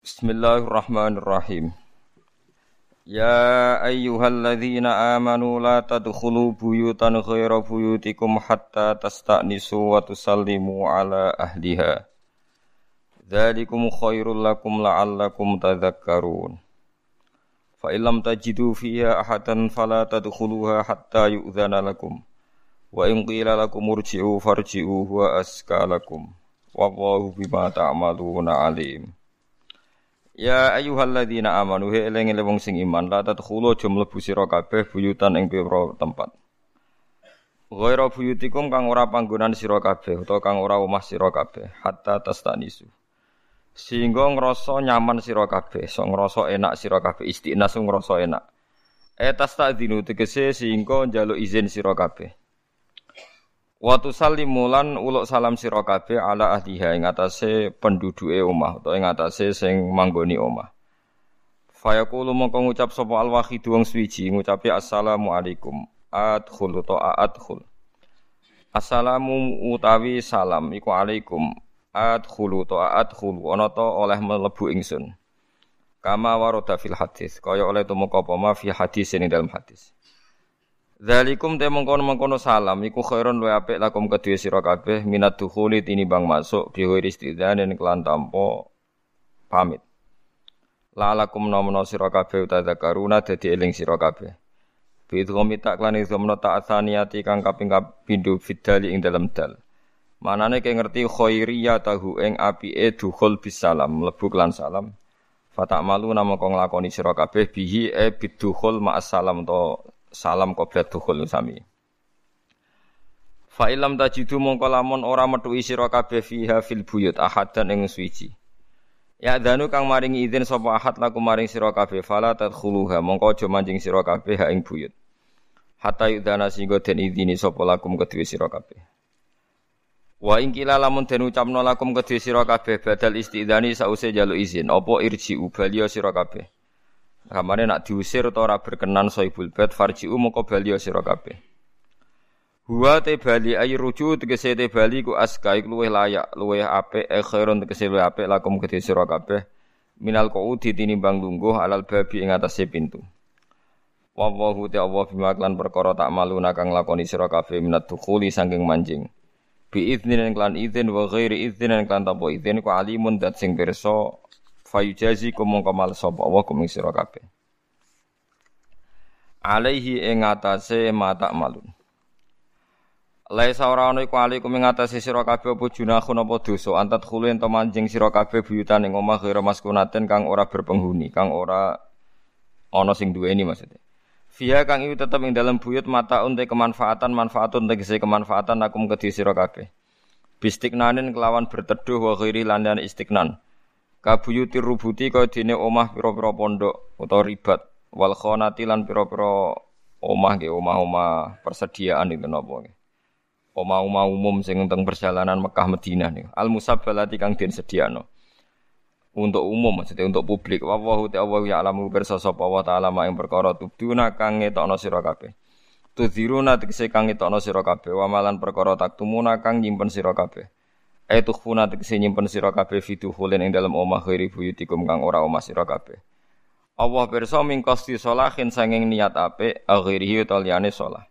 Bismillahirrahmanirrahim. Ya ayyuhalladzina amanu la tadkhulu buyutan ghaira buyutikum hatta tasta'nisu wa tusallimu ala ahliha. Dzalikum khairul lakum la'allakum tadhakkarun. Fa illam tajidu fiha ahadan fala tadkhuluha hatta yu'dzana lakum. Wa in qila lakum urji'u farji'u huwa aska lakum. Wallahu bima ta'maluna alim. Ya ayyuhalladzina amanu he eling wong sing iman la tadkhulu aja mlebu sira kabeh buyutan ing pira tempat. Ghaira buyutikum kang ora panggonan sira kabeh utawa kang ora omah sira kabeh hatta tastanisu. Sehingga ngrasa nyaman sira kabeh, so ngrasa enak sira kabeh istiqnas ngrasa enak. Etas tak dinu tegese sehingga njaluk izin sira kabeh. Wa tusallimu lan uluk salam sira kabeh ala ahliha ing atase penduduke omah utawa ing atase sing manggoni omah. Fayaqulu mongko ngucap sapa al-wahid wong suwiji ngucapi assalamu alaikum. Adkhul ta adkhul. Assalamu utawi salam iku alaikum. Adkhulu ta adkhul ana ta oleh mlebu ingsun. Kama warada fil hadis kaya oleh tumeka apa ma fi hadis ing dalam hadis. Zalikum te mengkono-mengkono salam iku khairun luwih apik lakum kedue sira kabeh minat dukhuli tinimbang masuk bi ghairi istidzanin kelan tanpa pamit. Lalakum nomono sira kabeh utadzakaruna dadi eling sira kabeh. Bi idghami tak lan idghamna ta'atsaniyati kang kaping kapindho fidali ing dalam dal. Manane ke ngerti khairiyah tahu ing apike dukhul bisalam mlebu kelan salam. Fatak malu nama kong lakoni sira kabeh bihi e bidukhul ma'as salam to salam qoblat dukhul sami. Fa ilam tajidu mongko lamun ora metuhi sira kabeh fiha fil buyut ahadan ing suci. Ya danu kang maringi izin sapa ahad laku maring sira kabeh fala tadkhuluha mongko aja manjing sira kabeh ha ing buyut. Hatta yudana singgo den izini sapa lakum kedue sira kabeh. Wa ing kila lamun den ucapno lakum kedue sira kabeh badal istidzani sause jaluk izin apa irji ubaliya sira kabeh. Kamane nak diusir utawa ora berkenan soibul bait farji'u moko bali sira kabeh. Huwa te bali ay ruju tegese te bali ku aska iku luwih layak, luwih apik e khairun tegese luwih apik lakum kedhe sira kabeh. Minal qaudi tinimbang lungguh alal babi ing atase pintu. Wallahu ta Allah bima klan perkara tak malu nakang lakoni sira kabeh minat dukhuli saking manjing. Bi idznin klan idzin wa ghairi idznin klan tanpa idzin ku alimun dat sing pirsa fayujazi kumung kamal sapa Allah kuming sira kabeh. Alaihi ing atase mata malun. Laisa ora ana iku alaikum ing atase sira kabeh apa junahun apa dosa. Antat khulu ento manjing sira kabeh buyutan ing omah ghira maskunaten kang ora berpenghuni kang ora ana sing duweni maksudnya. Via kang iku tetep ing dalam buyut mata unte kemanfaatan manfaatun tegese kemanfaatan akum kedhi sira kabeh. Bistiknanin kelawan berteduh wa ghairi landan istiknan kabuyuti rubuti kaya dene omah pira-pira pondok utawa ribat. Wal khonati lan pira-pira omah nggih omah-omah persediaan itu napa nggih. Omah-omah umum sing teng perjalanan Mekah Madinah niku. Al musabbalati kang den sediano untuk umum maksudnya untuk publik. Wa wa ta'ala ya alamu pirsa sapa wa ta'ala mak ing perkara tubduna kang ngetokno sira kabeh. Tudziruna tegese kang ngetokno sira kabeh. Wa malan perkara taktumuna kang nyimpen sira kabeh Aitu khuna tegese nyimpen sira kabeh fiduhulin ing dalem omah ghairi buyutikum kang ora omah sira kabeh. Allah pirsa mingkosti sholahin sanging niat apik aghirihi utawa sholah.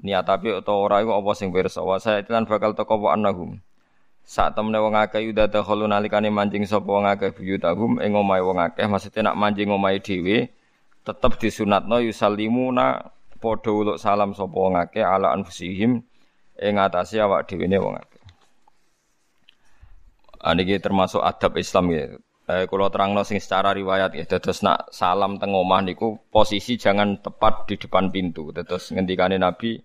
Niat apik utawa ora iku apa sing pirsa wa saya lan bakal teko wa annahum. Saat temene wong akeh yuda dakhulu nalikane manjing sapa wong akeh buyutahum ing omahe wong akeh maksudnya nak manjing omahe dhewe tetep disunatno yusallimuna padha uluk salam sapa wong akeh ala anfusihim ing atase awak dhewe ne wong akeh. Niki termasuk adab Islam ya. Eh, kalau terang sing secara riwayat ya, terus nak salam teng omah niku posisi jangan tepat di depan pintu. Terus ngendikane Nabi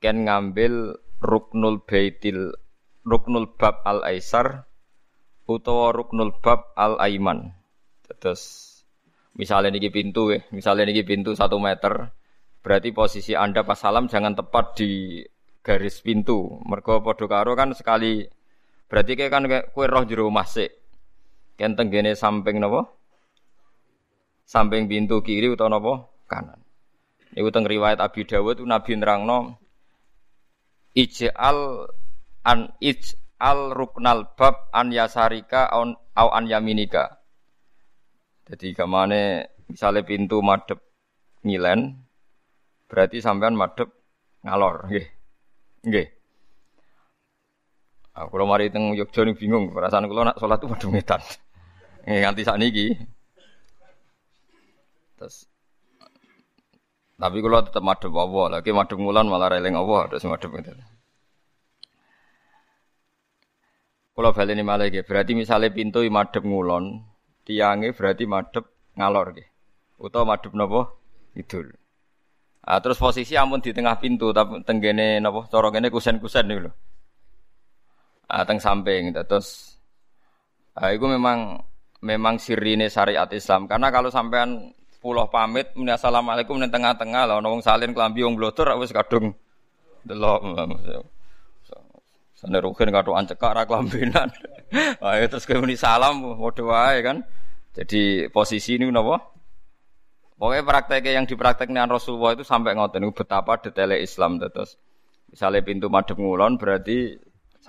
ken ngambil ruknul baitil ruknul bab al aisar utawa ruknul bab al aiman. Terus misalnya niki pintu ya, misalnya niki pintu satu meter, berarti posisi anda pas salam jangan tepat di garis pintu. Mergo podo karo kan sekali Berarti kayak kan kue roh jero omah sik. Tenggene samping napa? Samping pintu kiri utawa napa? Kanan. Iku teng riwayat Abi Dawud Nabi nerangno ij'al an ij'al ruknal bab an yasarika au an yaminika. Jadi ke mana misalnya pintu madep ngilen, berarti sampean madep ngalor, nggih. Nggih. Aku kalau mari teng Yogyo bingung, perasaan kula nak sholat tuh madep ngetan. Eh nganti sakniki. Terus tapi kalau tetap madep Allah, lagi madep ngulan malah releng Allah, terus madep itu. Kalau balik ini malah berarti misalnya pintu madep ngulon, tiangnya berarti madep ngalor gitu. Utau madep nopo idul. Ah, terus posisi amun di tengah pintu tapi tenggene nopo corong ini kusen-kusen nih loh. Ah, teng samping terus ah, itu memang memang sirine syariat Islam karena kalau sampean pulau pamit muni assalamualaikum ning tengah-tengah lah wong salin klambi wong blotor wis kadung delok Sane rugen katokan cekak ra klambenan. Ayo terus kowe muni salam padha wae kan. Jadi posisi ini napa? Pokoknya prakteknya yang dipraktekkan Rasulullah itu sampai ngoten betapa detailnya Islam terus. Misalnya pintu madhep ngulon berarti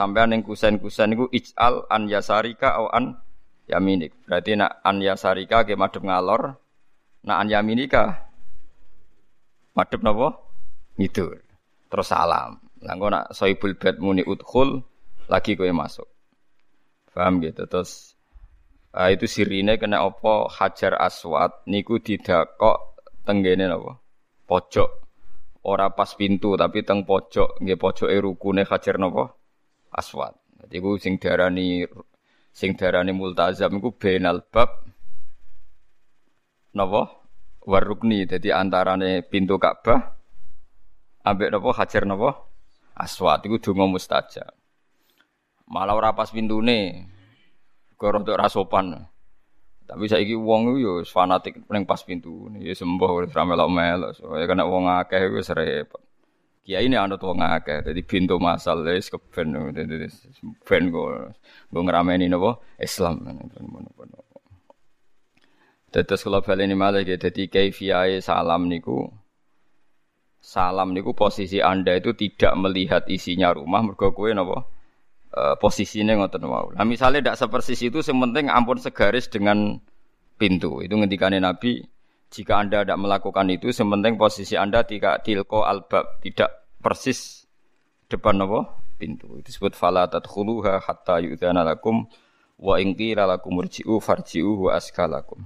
sampai neng kusen-kusen itu ij'al an yasarika au an yaminik. Berarti nak an yasarika ke madhep ngalor, Nah an yaminika madhep napa? Ngidur. Terus salam. Lah engko nak soibul bed muni udkhul lagi kowe masuk. Paham gitu. Terus uh, itu sirine kena apa Hajar Aswad niku didakok tenggene napa? Pojok. Ora pas pintu tapi teng pojok nggih pojoke rukune Hajar napa? Aswad. Jadi ku sing darani sing darani multazam iku benal bab napa? Warukni. Dadi antarane pintu Ka'bah ambek napa? Hajar napa? Aswad. Iku donga mustajab. Malah ora pas pintune. Untuk rasopan tapi saiki wong iku yo fanatik ning pas pintu ya sembuh ora melok-melok. So ya kena wong akeh wis repot Kiai ini anut wong akeh, jadi pintu masal wis keben, jadi ben go, go ngerameni nopo Islam. Tetes kalau ini malah gitu, jadi kaifiyahe salam niku salam niku posisi anda itu tidak melihat isinya rumah mergo kowe napa e, posisinya ngoten wau. Nah misalnya tidak sepersis itu sementing ampun segaris dengan pintu. Itu ngendikane Nabi jika anda tidak melakukan itu sementing posisi anda tidak tilko albab tidak persis depan napa pintu. Itu disebut fala tadkhuluha hatta yu'dzana lakum wa in qila lakum irji'u farji'u wa askalakum.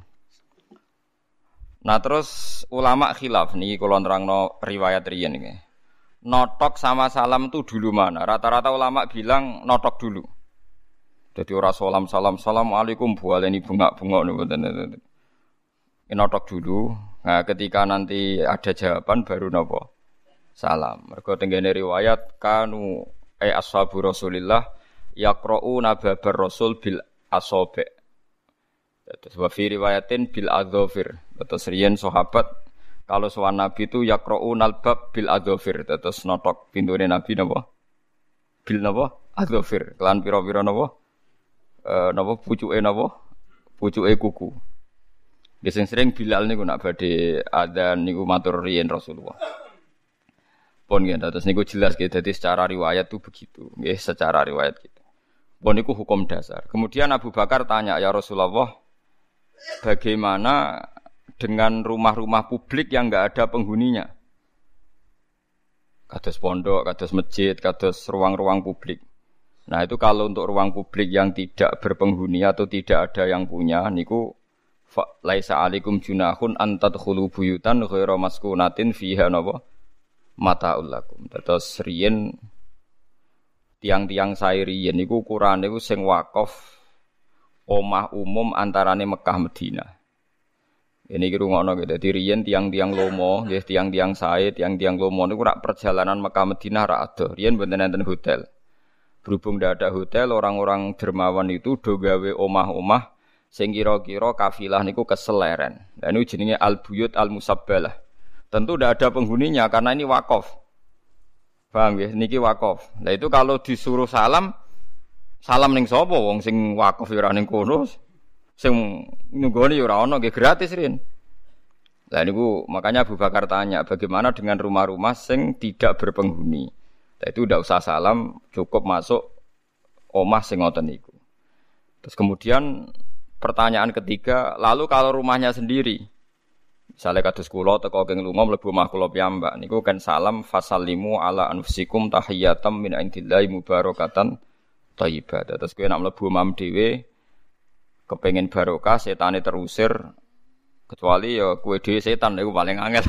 Nah terus ulama khilaf nih kalau nerangno riwayat riyen ini. Notok sama salam itu dulu mana? Rata-rata ulama bilang notok dulu. Jadi orang salam salam assalamualaikum ini bunga bunga nih Ini notok dulu. Nah ketika nanti ada jawaban baru nopo salam. Mereka tenggene riwayat kanu eh ashabu rasulillah yakro'u nababar rasul bil asobe. Terus wa riwayatin bil adzofir. Terus riyen sahabat kalau sowan Nabi itu yaqra'un albab bil adzofir. Terus notok pintune Nabi napa? Bil napa? Adzofir. Kelan pira-pira napa? Eh napa pucuke napa? Pucuke kuku. Biasanya sering Bilal niku nak badhe adzan niku matur riyen Rasulullah. Pun nggih, terus niku jelas gitu. Jadi secara riwayat tuh begitu. Nggih, secara riwayat gitu. Pun niku hukum dasar. Kemudian Abu Bakar tanya, "Ya Rasulullah, bagaimana dengan rumah-rumah publik yang nggak ada penghuninya? Kados pondok, kados masjid, kados ruang-ruang publik. Nah itu kalau untuk ruang publik yang tidak berpenghuni atau tidak ada yang punya, niku laisa alikum junahun antat khulu buyutan ghairu maskunatin fiha napa mataul lakum. Terus riyen tiang-tiang sairiyen niku ukuran niku sing wakaf omah umum antarane Mekah Medina. Ini kira ngono gitu. Riyen tiang-tiang lomo, ya tiang-tiang sae, tiang-tiang lomo niku rak perjalanan Mekah Medina rak ada. Riyen hotel. Berhubung tidak ada hotel, orang-orang dermawan itu do gawe omah-omah sing kira-kira kafilah niku keseleren. Dan ini jenenge al-buyut al-musabbalah. Tentu tidak ada penghuninya karena ini wakaf. Paham ya? Niki wakaf. Nah itu kalau disuruh salam, Salam ning sapa wong sing wakaf ya ora ning kono. Sing nunggoni ya ora ono nggih gratis rin. Lah niku makanya Abu Bakar tanya bagaimana dengan rumah-rumah sing tidak berpenghuni. Nah, itu udah usah salam, cukup masuk omah sing ngoten niku. Terus kemudian pertanyaan ketiga, lalu kalau rumahnya sendiri, misalnya kados kula teko keng lunga mlebu omah kula piyambak niku kan salam fasallimu ala anfusikum tahiyatam min indillahi mubarakatan thayyibah. Terus kowe nek mlebu omah dhewe kepengen barokah setane terusir kecuali ya kue dhewe setan iku paling angel.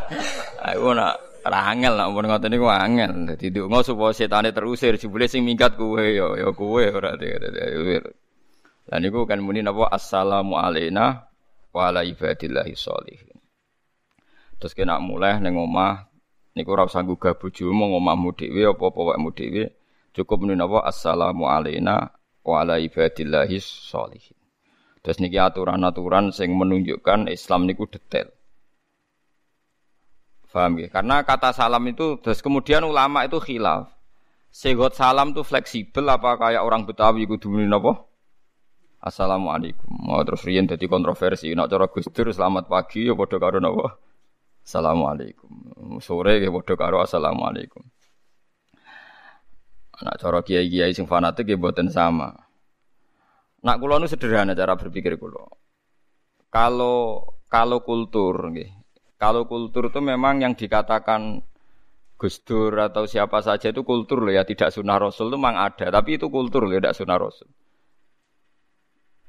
Aku nak ora angel nak mun ngoten niku angel. Dadi ndonga supaya setane terusir jebule sing minggat kue ya ya kue ora Lah niku kan muni napa assalamu alaina wa ala ibadillahi sholihin. Terus kena mulai ning omah niku ora usah gugah bojomu ngomahmu dhewe apa-apa wekmu dhewe. Cukup muni napa assalamu alaina wa ala ibadillahi sholihin. Terus niki aturan-aturan sing menunjukkan Islam niku detail. Paham ya? Karena kata salam itu terus kemudian ulama itu khilaf. Segot salam itu fleksibel apa kayak orang Betawi kudu muni napa? Assalamualaikum. Mau terus riyen dadi kontroversi. Nak cara Gus Dur selamat pagi ya padha karo napa? Assalamualaikum. Sore ya padha karo assalamualaikum. Nak cara kiai-kiai sing fanatik ya mboten sama. Nak kula nu sederhana cara berpikir kula. Kalau kalau kultur nggih. Kalau kultur itu memang yang dikatakan Gus Dur atau siapa saja itu kultur loh ya, tidak sunnah Rasul itu memang ada, tapi itu kultur loh, tidak sunnah Rasul.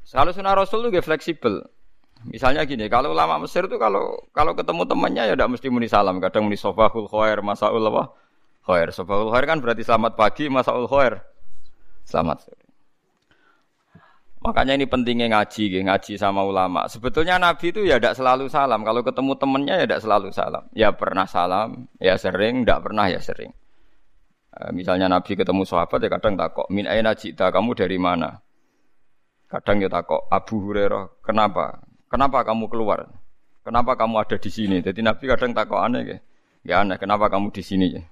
Kalau sunnah Rasul itu fleksibel. Misalnya gini, kalau ulama Mesir itu kalau kalau ketemu temannya ya tidak mesti muni salam, kadang muni sobahul khair, masaul apa? Khair. Sobahul khair kan berarti selamat pagi, masaul khair. Selamat sore. Makanya ini pentingnya ngaji, ngaji sama ulama. Sebetulnya Nabi itu ya tidak selalu salam. Kalau ketemu temannya ya tidak selalu salam. Ya pernah salam, ya sering, tidak pernah ya sering. Eh, misalnya Nabi ketemu sahabat ya kadang takok, min aina jita, kamu dari mana? Kadang ya takok Abu Hurairah, kenapa? Kenapa kamu keluar? Kenapa kamu ada di sini? Jadi Nabi kadang takok aneh ya. Ya aneh, kenapa kamu di sini ya?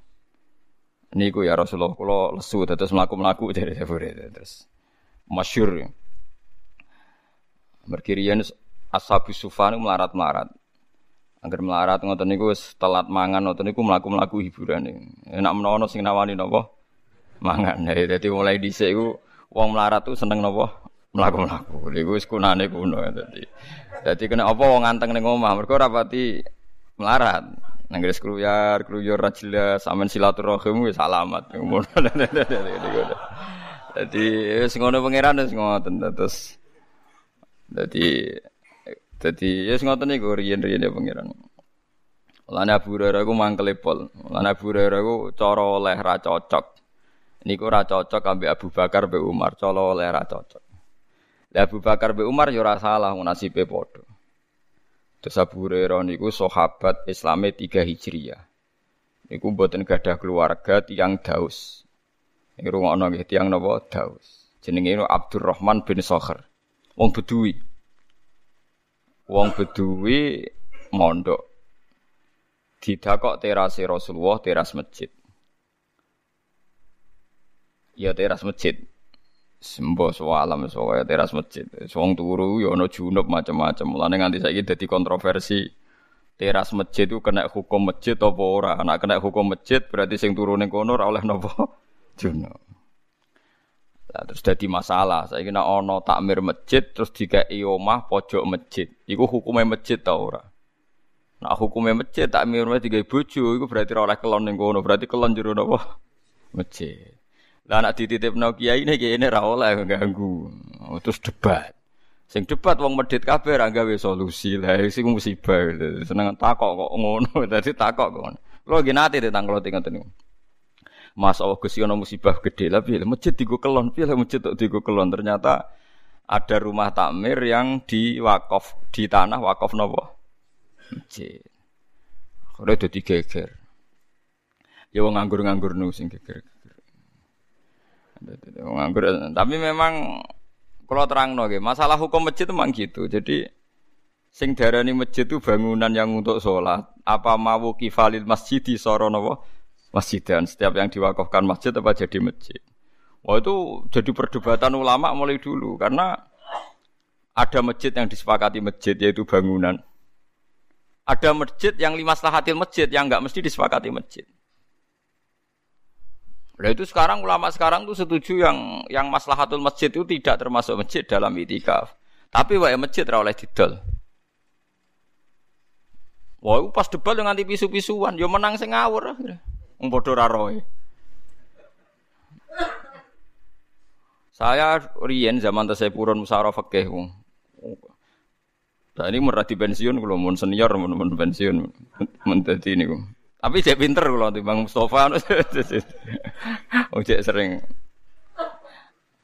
Niku ya Rasulullah kalau lesu terus melaku-melaku dari Abu Hurairah terus masyur. Ya. Merkirian Ashabu Sufan melarat-melarat. Agar melarat ngoten niku wis telat mangan ngoten niku mlaku-mlaku hiburan. Enak menawa sing nawani napa? Mangan. Jadi mulai dhisik iku wong melarat tuh seneng napa? Mlaku-mlaku. Iku wis kunane kuno dadi. Dadi kena apa wong anteng ning omah mergo ora pati melarat. Nang gres kruyar, kruyur ra jelas, sampean silaturahim wis alamat. Dadi wis ngono pangeran wis ngoten terus. Dadi dadi wis ngoten niku riyen-riyen pangeran. Lana Abu Hurairah ku mangkele pol. Lana Abu Hurairah ku cara oleh ra cocok. Niku ra cocok ambek Abu Bakar mbek Umar, cara oleh ra cocok. Lah Abu Bakar bin Umar ora salah nasibe padha. Terus Abu Hurairah niku sahabat Islame 3 Hijriah. Niku mboten gadah keluarga tiang Daus. Niku rungokno nggih tiang napa Daus. Jenenge Abdurrahman bin Sokher. Wong Bedui. Wong Bedui mondok. Didakok terase Rasulullah, teras masjid. Ya teras masjid. Sembo alam soalnya teras masjid. Wong turu ya ana junub macam-macam. Mulane nganti saiki dadi kontroversi. Teras masjid itu kena hukum masjid apa ora? Anak kena hukum masjid berarti sing turu ning kono ora oleh napa? Junub. Nah, terus dadi masalah. Saiki nek ana takmir masjid terus dikai omah pojok masjid. Iku hukumnya masjid ta ora? Nah hukumnya masjid takmir masjid digawe bojo iku berarti ora oleh kelon ning kono. Berarti kelon jero napa? Masjid. Lah anak dititipno kiai ini kiai ini ra oleh ganggu. Oh, terus debat. Sing debat wong medit kabeh ra gawe solusi. Lah sing musibah. Seneng takok kok ngono. Dadi takok kok ngono. Lo nggih nate tentang kalau tinggal niku. Mas Allah Gusti ana musibah gede lah piye masjid digo kelon piye masjid tok digo kelon ternyata ada rumah takmir yang di wakaf di tanah wakaf nopo masjid. Ora dadi geger. Ya wong nganggur-nganggur nu sing geger. Tapi memang kalau terang nggih, masalah hukum masjid memang gitu. Jadi sing darani masjid itu bangunan yang untuk sholat. Apa mau kifalil masjid di soronowo masjid dan setiap yang diwakafkan masjid apa jadi masjid. Wah itu jadi perdebatan ulama mulai dulu karena ada masjid yang disepakati masjid yaitu bangunan. Ada masjid yang lima selahatil masjid yang nggak mesti disepakati masjid. Nah itu sekarang ulama sekarang tuh setuju yang yang maslahatul masjid itu tidak termasuk masjid dalam itikaf. Tapi wae masjid ora oleh didol. Wah, pas debat dengan pisu-pisuan, yo menang sing ngawur. Wong padha ra roe. Saya Rien zaman saya purun musara fikih. Nah ini merah di pensiun kalau mau senior mau pensiun menjadi ini Tapi saya pinter kalau di Bang Mustafa. cek sering.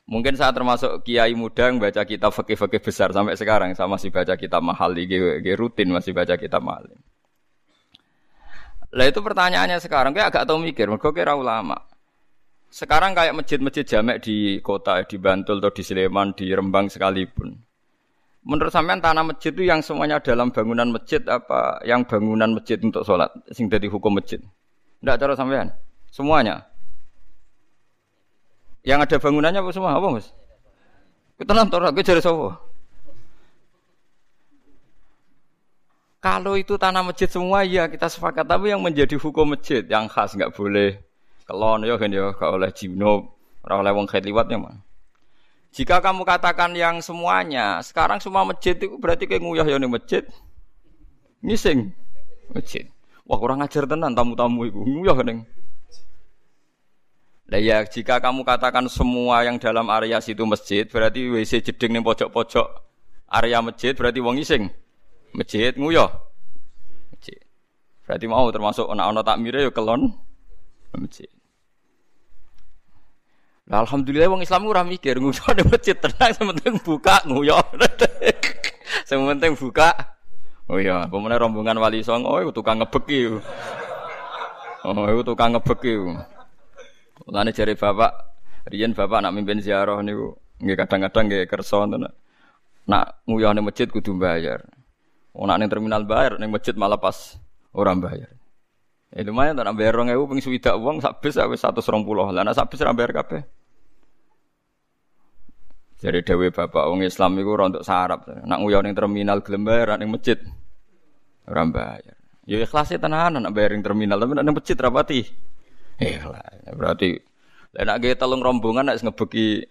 Mungkin saya termasuk kiai muda yang baca kitab fakih-fakih besar sampai sekarang. Saya masih baca kitab mahal, di rutin masih baca kitab mahal. Lah itu pertanyaannya sekarang, kayak agak tahu mikir, mereka kira ulama. Sekarang kayak masjid-masjid jamek di kota, di Bantul atau di Sleman, di Rembang sekalipun. Menurut sampean tanah masjid itu yang semuanya dalam bangunan masjid apa yang bangunan masjid untuk sholat, sing dari hukum masjid? Tidak cara sampean? Semuanya. Yang ada bangunannya apa semua? Apa mas? Kita nonton, kita jadi Kalau itu tanah masjid semua ya kita sepakat, tapi yang menjadi hukum masjid yang khas nggak boleh kelon ya kan ya gak oleh junub, ora oleh wong kait liwatnya mah. Jika kamu katakan yang semuanya, sekarang semua masjid itu berarti kayak nguyah ya nih masjid. Ngising masjid. Wah kurang ajar tenan tamu-tamu itu nguyah kan Nah ya jika kamu katakan semua yang dalam area situ masjid, berarti WC jeding nih pojok-pojok area masjid, berarti wong ngising masjid nguyah. Masjid. Berarti mau termasuk anak-anak takmire ya kelon masjid. Nah, alhamdulillah wong Islam ora mikir nguyo ada masjid tenang sementing buka nguyo. sementing buka. Oh iya, pemene rombongan wali songo oh, tukang ngebeki. Oh, itu tukang ngebeki. Mulane jare bapak, riyen bapak nak mimpin ziarah niku nggih kadang-kadang nggih kersa ngoten. Nak nguyah ning masjid kudu bayar. Nak ning terminal bayar, ning masjid malah pas orang bayar. Ya lumayan tak bayar 2000 ping swidak wong sak bis wis 120. Lah nek sak bis ora bayar kabeh. Jadi dewe bapak wong Islam ora untuk sarap. Nak nguyah ning terminal gelem bayar ning masjid ora bayar. Ya ikhlas tenan nak bayar ning terminal tapi ning masjid rapati. Ikhlas. Berarti lek nak telung rombongan nek ngebeki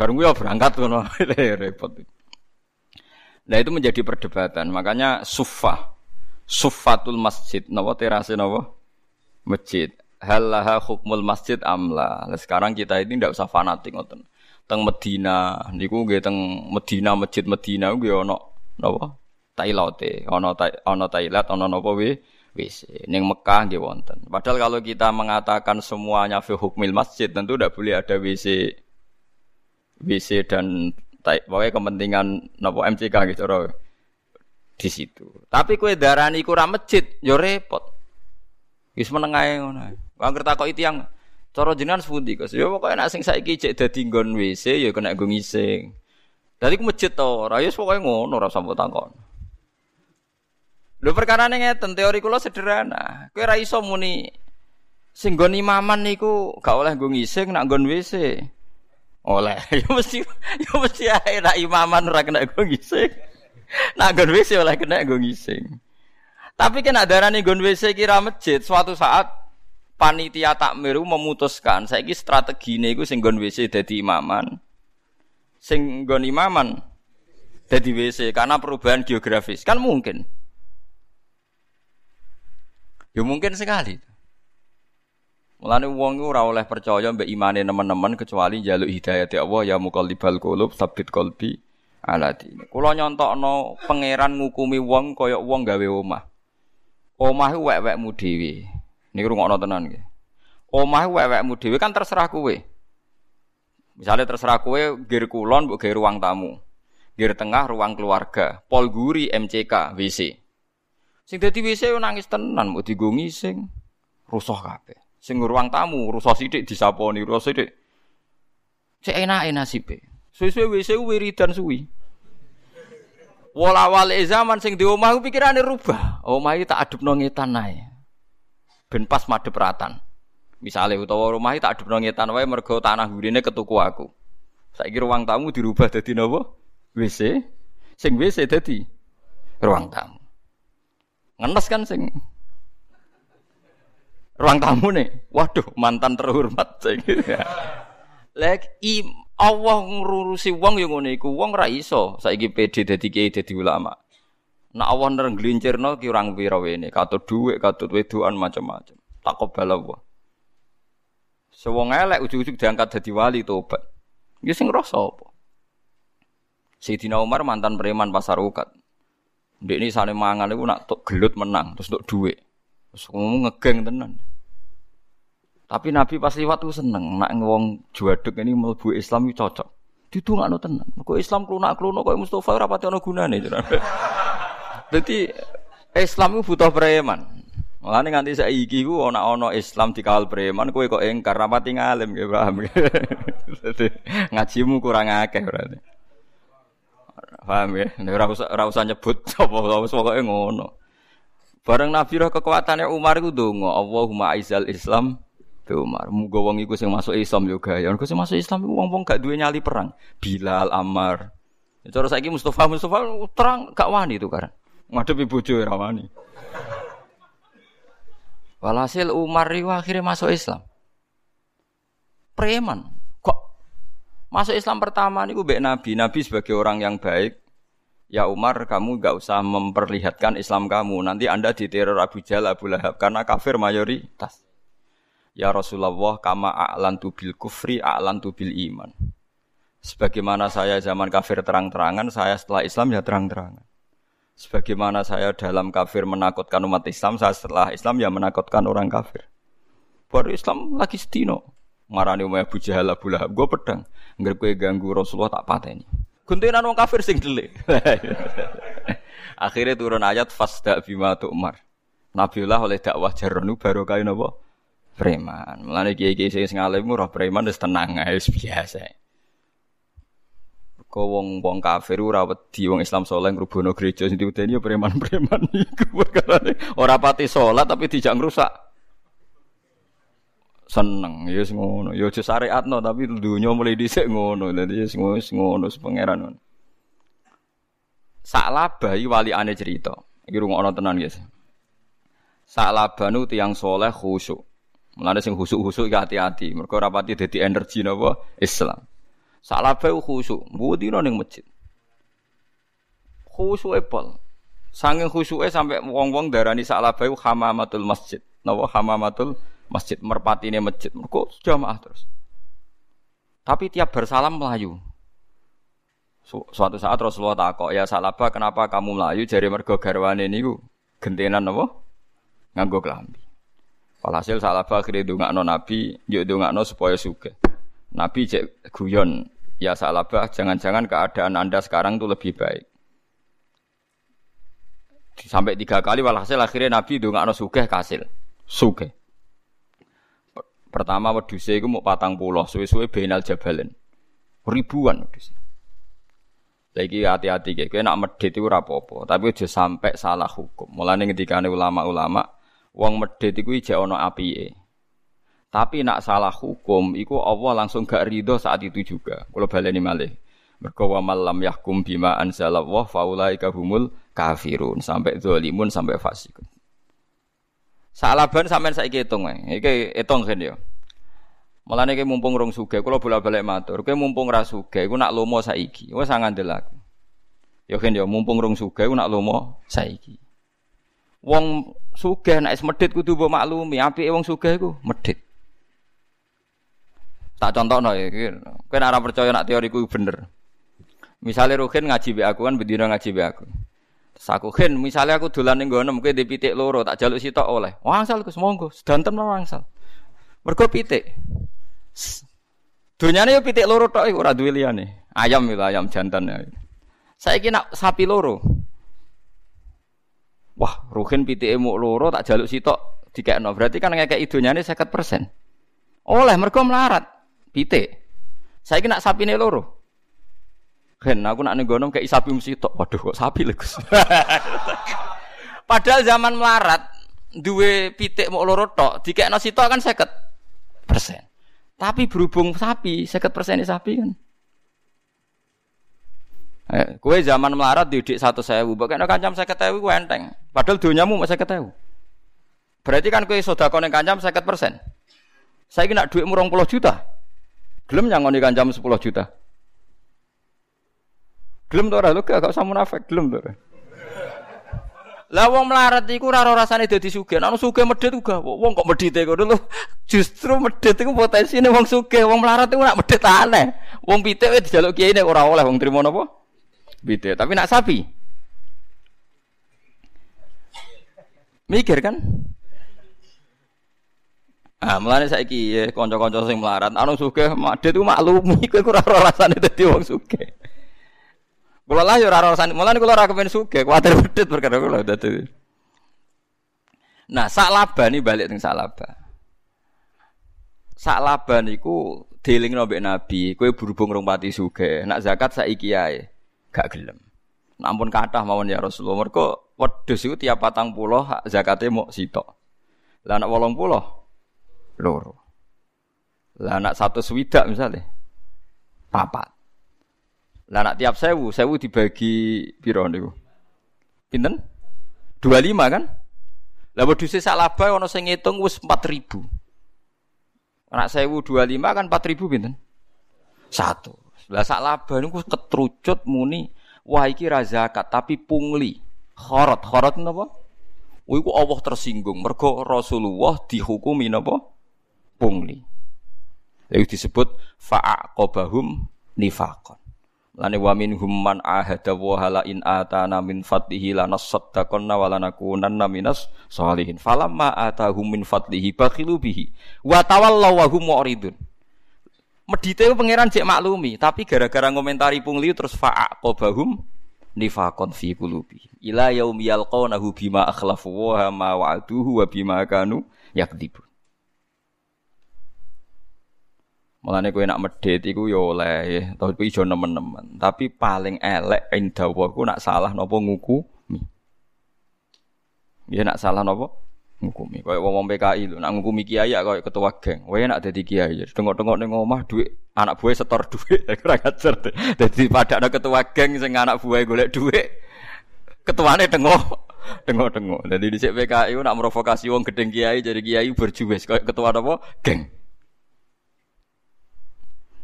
bareng ya berangkat ngono repot. Nah itu menjadi perdebatan. Makanya sufa, sufatul masjid, nawa terase nawa masjid. Halaha hukmul masjid amla. Sekarang kita ini tidak usah fanatik ngoten teng Medina. Niku nggih teng Medina masjid Medina nggih ana napa? Tailote. Ana ana tailat ana napa we? Wis ning Mekah nggih wonten. Padahal kalau kita mengatakan semuanya fi hukmil masjid tentu tidak boleh ada WC WC dan pokoknya kepentingan napa MCK gitu roh di situ. Tapi kue darani kurang masjid yo repot. Wis menengae ngono kok itu yang Cara jenengan sepundi Gus? Ya pokoke nek sing saiki cek dadi nggon WC ya kena nggo ngising. Dadi ku masjid to ora ya pokoke ngono ora usah takon. Lho perkara ngeten teori kula sederhana. Kowe ora iso muni sing nggon imaman niku gak oleh nggo ngising nak nggon WC. Oleh. Ya mesti ya mesti ae nak imaman ora kena nggo ngising. Nak nggon WC oleh kena nggo ngising. Tapi kena darani nggon WC kira masjid suatu saat panitia takmiru memutuskan saiki strategine iku sing nggon WC dadi imaman. Sing nggon imaman dadi WC karena perubahan geografis. Kan mungkin. Ya mungkin sekali. Mulane wong iku ora oleh percaya mbek imane teman-teman kecuali jaluk hidayah Allah ya muqallibal qulub sabit qalbi ala dini. Kula nyontokno pangeran ngukumi wong kaya wong gawe omah. Omah ku wek-wekmu dhewe. Ini ngono tenan nggih. Omah wewekmu dhewe kan terserah kowe. Misalnya terserah kowe gir kulon mbok ruang tamu. Gir tengah ruang keluarga, pol guri MCK WC. Sing dadi WC nangis tenan mbok digo ngising. Rusuh kabeh. Sing ruang tamu rusuh sithik disaponi, rusuh sithik. Cek enake nasibe. Suwe-suwe WC wiridan suwi. Wala wale zaman sing di omah pikirane rubah. Omah iki tak adepno ngetan ae ben pas madhep ratan. Misale utawa rumah tak adepno ngetan wae mergo tanah gurine ketuku aku. Saiki ruang tamu dirubah dadi napa? WC. Sing WC dadi ruang tamu. Ngenes kan sing ruang tamu nih. Waduh, mantan terhormat saiki. Lek Allah ngurusi wong yang ngono iku wong ra iso saiki PD dadi kiai dadi ulama. Nak Allah nrenggelincirno ki urang pira wene, katut dhuwit, katut wedoan macam-macam. Takobal Allah. Sewong elek ujug-ujug diangkat dadi wali tobat. Ya sing rasa apa? Sayyidina Umar mantan preman pasar ukat. Ndek ini sane mangan iku nak tok gelut menang, terus tok dhuwit. Terus ngomong ngegeng tenan. Tapi Nabi pas liwat tuh seneng, nak ngewong juaduk ini melbu Islam itu cocok. Didungakno tenan. Kok Islam klunak-klunak kok Mustafa ora pati ana gunane. Dadi Islam itu butuh preman. Mulane nganti saiki ku ana ana Islam dikawal preman kowe kok engkar rapati ngalim nggih paham. Dadi ngajimu kurang akeh berarti. Paham ya? Ora usah ora usah nyebut apa wis pokoke ngono. Bareng Nabi roh kekuatannya Umar itu dongo, Allahumma aizal Islam Be Umar, muga wong iku sing masuk Islam yo gaya. Kok sing masuk Islam iku wong-wong gak duwe nyali perang. Bilal, Ammar. Cara saiki Mustafa Mustafa terang gak wani itu kan. Ngadepi bojo ora wani. Walhasil Umar itu akhirnya masuk Islam. Preman. Kok masuk Islam pertama niku mbek Nabi. Nabi sebagai orang yang baik. Ya Umar, kamu gak usah memperlihatkan Islam kamu. Nanti Anda diteror Abu Jahal, Abu Lahab. Karena kafir mayoritas. Ya Rasulullah kama a'lantu bil kufri a'lantu bil iman. Sebagaimana saya zaman kafir terang-terangan, saya setelah Islam ya terang-terangan. Sebagaimana saya dalam kafir menakutkan umat Islam, saya setelah Islam ya menakutkan orang kafir. Baru Islam lagi setino. Marani umay Abu Jahal Abu Lahab, gue pedang. Nggak gue ganggu Rasulullah tak pateni. Guntinan orang kafir sing delik. Akhirnya turun ayat fasda bima Umar. Nabiullah oleh dakwah jaronu baru kain apa? preman. Mulane kiai-kiai sing alim ora preman tenang wis biasa. Kau wong wong kafir ora wedi wong Islam saleh ngrubono gereja sing diudeni ya preman-preman iku perkarane ora pati salat tapi dijak ngrusak. Seneng ya wis ngono. Ya aja syariatno tapi dunya mulai dhisik ngono. Dadi wis ngono ngono pangeran ngono. Sak labahi wali ane cerita. Iki rungokno tenan guys. Sak labanu tiyang soleh khusyuk. Mulane sing khusuk-khusuk iki hati-hati. Mergo ora pati dadi energi napa Islam. Salafe khusuk, mbudino ning masjid. Khusuke pol. Sanging khusuke sampai wong-wong darani salafe hamamatul masjid. Napa hamamatul masjid merpatine masjid. Mergo jamaah terus. Tapi tiap bersalam melayu. Suatu saat Rasulullah takok, "Ya Salaba, kenapa kamu melayu?" Jari mergo garwane niku gentenan napa? Nganggo klambi. Walhasil salah akhirnya dongakno Nabi, yuk dongakno supaya suge. Nabi cek guyon, ya salabah jangan-jangan keadaan anda sekarang itu lebih baik. Sampai tiga kali walhasil akhirnya Nabi dongakno suge kasil, suge. Pertama weduse iku mau patang pulau, suwe-suwe benal jabalen. Ribuan weduse. Lagi hati-hati kayak, nak medit itu rapopo, tapi aja sampai salah hukum. Mulane ketika ulama-ulama wong medhit iku ijek ana apike. Tapi nak salah hukum iku Allah langsung gak ridho saat itu juga. Kalau baleni malih. Mergo wa malam yahkum bima anzalallah faulaika humul kafirun sampai zalimun sampai fasikun. Salaban sampean saiki hitung ae. Iki hitung kan ya. Mulane iki mumpung rong sugih kula bola-balik matur. Kowe mumpung ra sugih iku nak lomo saiki. Wis ngandel aku. Ya kan ya mumpung rong sugih iku nak lomo saiki. Wong sugih nek medhit kudu mbok maklumi, apike wong sugih iku medhit. Tak contohno iki, kowe ora percaya nak teoriku bener. Misalnya Ruhin ngaji be aku kan bedino ngaji be aku. Terus aku misalnya aku dolan ning ngono mungkin di pitik loro tak jaluk sitok oleh. Wangsal Gus monggo, sedanten wangsal. Mergo pitik. Dunyane yo pitik loro tok ora duwe. Ayam itu ayam jantan ya. Saiki nak sapi loro. Wah, Ruhin pitike muk loro tak jaluk sitok dikekno. Berarti kan ngekek idonyane 50%. Oleh mergo melarat pitik. Saiki nak sapine loro. Gen, aku nak ning gono kayak sapi mesti tok. Waduh kok sapi lho, Gus. Padahal zaman melarat duwe pitik mau loro tok, dikekno sitok kan 50 persen. Tapi berhubung sapi, 50 persen sapi kan. Eh, kue zaman melarat didik satu sewu, bagaimana kancam saya ketahui kue enteng. Padahal dunyamu saya ketahui. Berarti kan kue soda koneng kancam saya persen. Saya kena duit murong puluh juta. Gelem nyangoni kancam 10 juta. Gelem to ora lho gak usah munafik, gelem to. Lah wong melarat iku ora rasane dadi sugih. Nek sugih medhit uga wong kok medhite ngono lho. Justru medhit iku potensine wong sugih, wong melarat iku nak medhit aneh. Wong pitik wis dijaluk kiai nek ora oleh wong trimo napa? Pitik. Tapi nak sapi. Mikir kan? Ah, mulane saiki ya kanca-kanca sing melarat, anu sugih medhit iku maklumi kowe ora rasane dadi wong sugih. Kula lah yo ora rasane, mulane kula ora kepen sugih, kuwatir medhit perkara kula dadi. Nah, sak laba nih balik teng sak laba. Sak laba niku dielingno mbek Nabi, kowe berhubung rong pati sugih, nak zakat saiki ae gak gelem. Nampun kathah mawon ya Rasulullah. Mergo wedhus iku tiap patang puluh zakate mau sitok. Lah wolong puluh loro. Lah anak satu swidak misalnya papat. Lah nak tiap sewu, sewu dibagi piro niku? Pinten? 25 kan? Lah wedhuse sak laba ana sing ngitung wis 4000. Anak sewu 25 kan 4000 pinten? Satu. Lah sak laba niku ketrucut muni wah iki ra zakat tapi pungli. Khorot, khorot napa? Iku Allah tersinggung mergo Rasulullah dihukumi napa? Pungli. Lalu disebut fa'aqobahum nifakon. Lane wa minhum man ahada wa hala in atana min fadlihi lanasaddaqanna wa lanakunanna minas sholihin. Falamma atahum min fadlihi bakhilu bihi wa tawallaw wa hum mu'ridun. Medite pangeran cek maklumi, tapi gara-gara ngomentari pungli terus fa'aqobahum nifaqon fi qulubi. Ila yaumi yalqawnahu bima akhlafu wa ma wa'aduhu wa bima kanu yakdibun. Mulane kowe nak medhit iku yo oleh ya, tapi ijo nemen-nemen. Tapi paling elek ing dawaku nak salah napa ngukumi. Ya nak salah napa ngukumi. Kaya wong PKI lho nak ngukumi kiai ya kaya ketua geng. Wae nak dadi kiai. Tengok-tengok ning omah dhuwit anak buah setor dhuwit ora ngajar. Dadi padakno ketua geng sing anak buah golek dhuwit. Ketuane tengok tengok-tengok. Dadi dhisik PKI nak provokasi wong gedeng kiai jadi kiai berjuwes kaya ketua apa geng.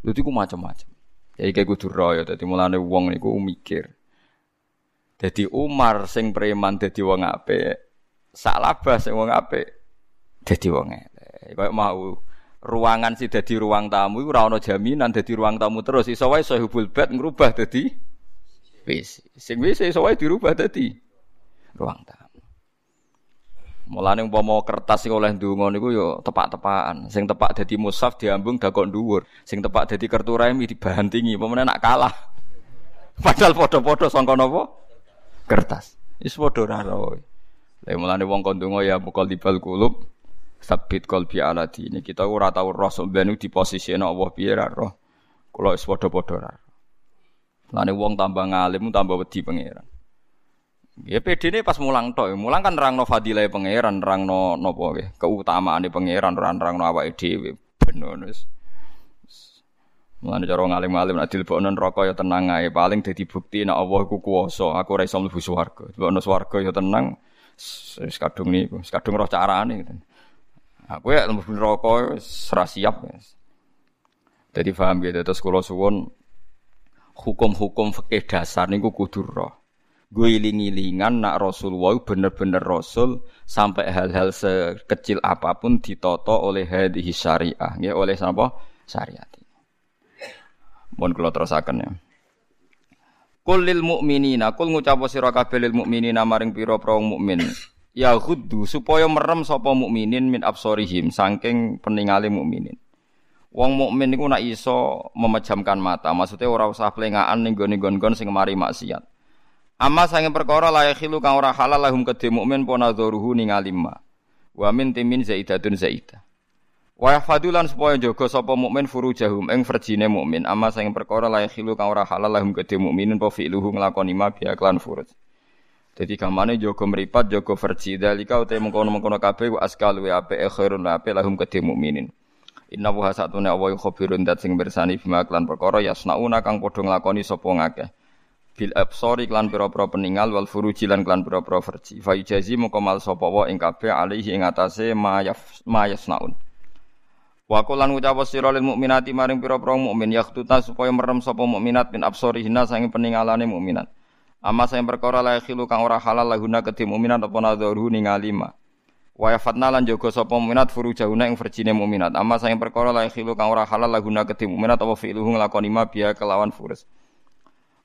Itu ku macam-macam. Jadi kayak kudu royo, jadi mulane wong niku mikir. Jadi Umar sing preman jadi wong ape, Salabah sing wong ape, jadi wong elek. Kayak mau ruangan sih jadi ruang tamu iku ora ana jaminan jadi ruang tamu terus iso wae sahibul bed ngrubah dadi wis sing wis iso wae dirubah dadi ruang tamu Mulane umpama kertas sing oleh ndonga niku yo tepak-tepakan. Sing tepak dadi mushaf diambung dakok dhuwur. Sing tepak dadi kertu remi dibantingi. Pemene nak kalah. Padahal padha-padha sangka napa? Kertas. Wis padha ora roe. Lah mulane wong kon ndonga ya mukal dibal kulub sabit qalbi ala ini kita ora tau roh sampeyan di posisi Allah piye ra roh. Kula wis padha-padha ra. Mulane wong tambah ngalim tambah wedi pangeran. Ya PD ini pas mulang tok, mulang kan rangno fadilah pangeran, rangno nopo ke, keutamaan di pangeran, rang rangno awake dhewe. Bener wis. Mulane cara ngalim-alim nek dilebokno neraka ya tenang ae, paling dadi bukti nek Allah iku kuwasa, aku ora iso mlebu swarga. Dilebokno swarga ya tenang. Wis kadung niku, wis kadung roh carane gitu. Aku ya mlebu neraka wis ora siap. Jadi paham gitu, terus kula suwun hukum-hukum fikih dasar niku kudu roh gue iling-ilingan nak Rasulullah bener-bener Rasul sampai hal-hal sekecil apa pun ditoto oleh hadis syariah, ya oleh apa syariat. Mohon kalau terusakan ya. Kul lil mukminina, kul ngucap sira kabeh lil mukminina maring pira-pira mukmin. Ya ghuddu supaya merem sapa mukminin min absorihim saking peningale mukminin. Wong mukmin niku nak iso memejamkan mata, maksudnya ora usah plengaan ning gone-gone sing mari maksiat. Amma sange perkara layak khilu kang ora halal lahum kedhe mukmin pona dzuruhu ningali ma. Wa min timin zaidatun zaidah. Wa yahfadulan supaya jaga sapa mukmin furujahum ing farjine mukmin. Amma sange perkara layak khilu kang ora halal lahum kedhe mukminin po fi'luhu nglakoni ma bi aklan furuj. Dadi gamane jaga mripat jaga farji dalika uta mengkono-mengkono kabeh wa askal wa ape khairun ape lahum kedhe mukminin. Inna wa satune awa khabirun dat sing bersani bima klan perkara yasnauna kang padha nglakoni sapa ngakeh bil absori klan pira-pira peninggal wal furuji lan klan pira-pira verji fa yujazi moko mal sapa wa ing kabeh alaihi ing atase mayaf mayasnaun Wa qulan ngucap sira lil mukminati maring pira-pira mukmin yaktuta supaya merem sapa mukminat min absorihina sange peningalane mukminat. Amma sing perkara la khilu kang ora halal laguna kedhi mukminat apa nadharu ningali ma. Wa yafatna lan jaga sapa mukminat furujahuna ing verjine mukminat. Amma sing perkara la khilu kang ora halal laguna kedhi mukminat apa fi'luhu nglakoni ma biya kelawan furus.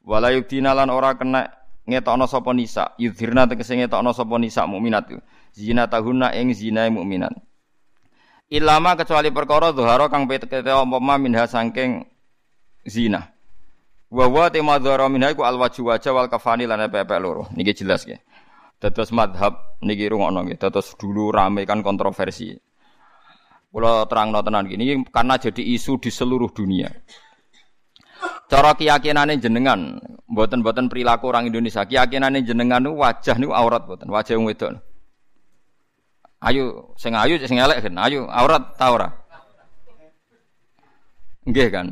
Wala yudina lan ora kena ngetokno sapa nisa, yudhirna tegese ngetokno sapa nisa mukminat. Zina tahunna ing zinae mukminat. Ilama kecuali perkara dhuhara kang petete umpama minha saking zina. Wa wa tema dhuhara minha iku alwaju wajah wal kafani lan pepe loro. Niki jelas nggih. Dados madhab niki rungokno nggih. Dados dulu rame kan kontroversi. Kula terangno tenan gini karena jadi isu di seluruh dunia. Cara keyakinane jenengan, mboten-mboten perilaku orang Indonesia, keyakinane jenengan niku wajah niku aurat mboten, wajah wong wedok. Ayo sing ayu sing elek kan. Ayo aurat ta ora? Nggih kan.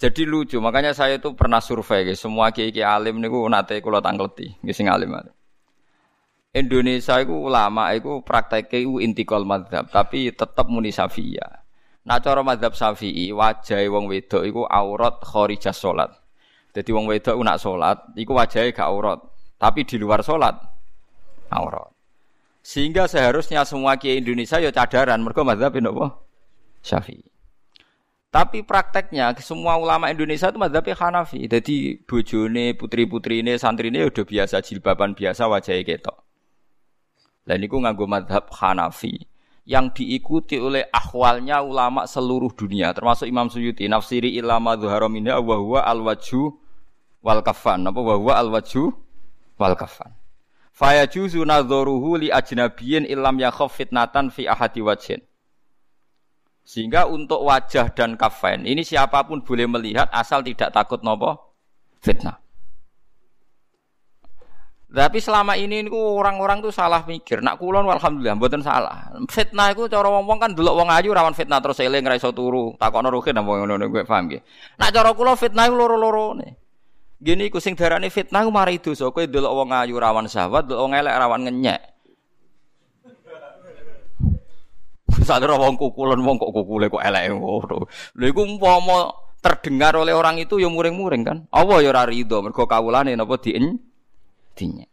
Jadi lucu, makanya saya itu pernah survei guys, semua kiai-kiai alim niku nate kula tangkleti, nggih sing alim. Indonesia itu ulama itu praktek itu intikal madhab, tapi tetap muni syafi'iyah. Nah cara madhab syafi'i, wajah wong wedok itu aurat khorijah solat. Jadi wong wedok nak solat, itu wajahnya gak aurat. Tapi di luar solat, aurat. Sehingga seharusnya semua kiai Indonesia ya cadaran mereka mazhab apa? Syafi'i. Tapi prakteknya semua ulama Indonesia itu mazhab Hanafi. Jadi bojone, putri-putri ini, santri ini udah biasa jilbaban biasa wajahnya ketok. Dan itu nganggo mazhab Hanafi yang diikuti oleh akhwalnya ulama seluruh dunia termasuk Imam Suyuti nafsiri ilama dhuhara minha wa huwa al wajhu wal kafan apa wa huwa al wajhu wal kafan Faya juzu nadzoruhu li ajnabiyin ilam yakhaf fitnatan fi ahadi wajhin. Sehingga untuk wajah dan kafain ini siapa pun boleh melihat asal tidak takut nopo fitnah. Tapi selama ini orang-orang tuh salah mikir. Nak kulon alhamdulillah mboten salah. Fitnah itu cara wong kan delok wong ayu rawan fitnah terus eling ra iso turu. Takokno ruhin apa ngono gue paham nggih. Nak cara kula fitnah iku loro-lorone. Gini ku sing darane fitnah ku mari dosa. Kowe delok wong ayu rawan syahwat, delok wong elek rawan ngenyek. Sadar wong kukulan wong kok kukule kok elek ngono. Lha iku umpama terdengar oleh orang itu ya muring-muring kan. Allah ya ora rido mergo kawulane napa dien dinyek.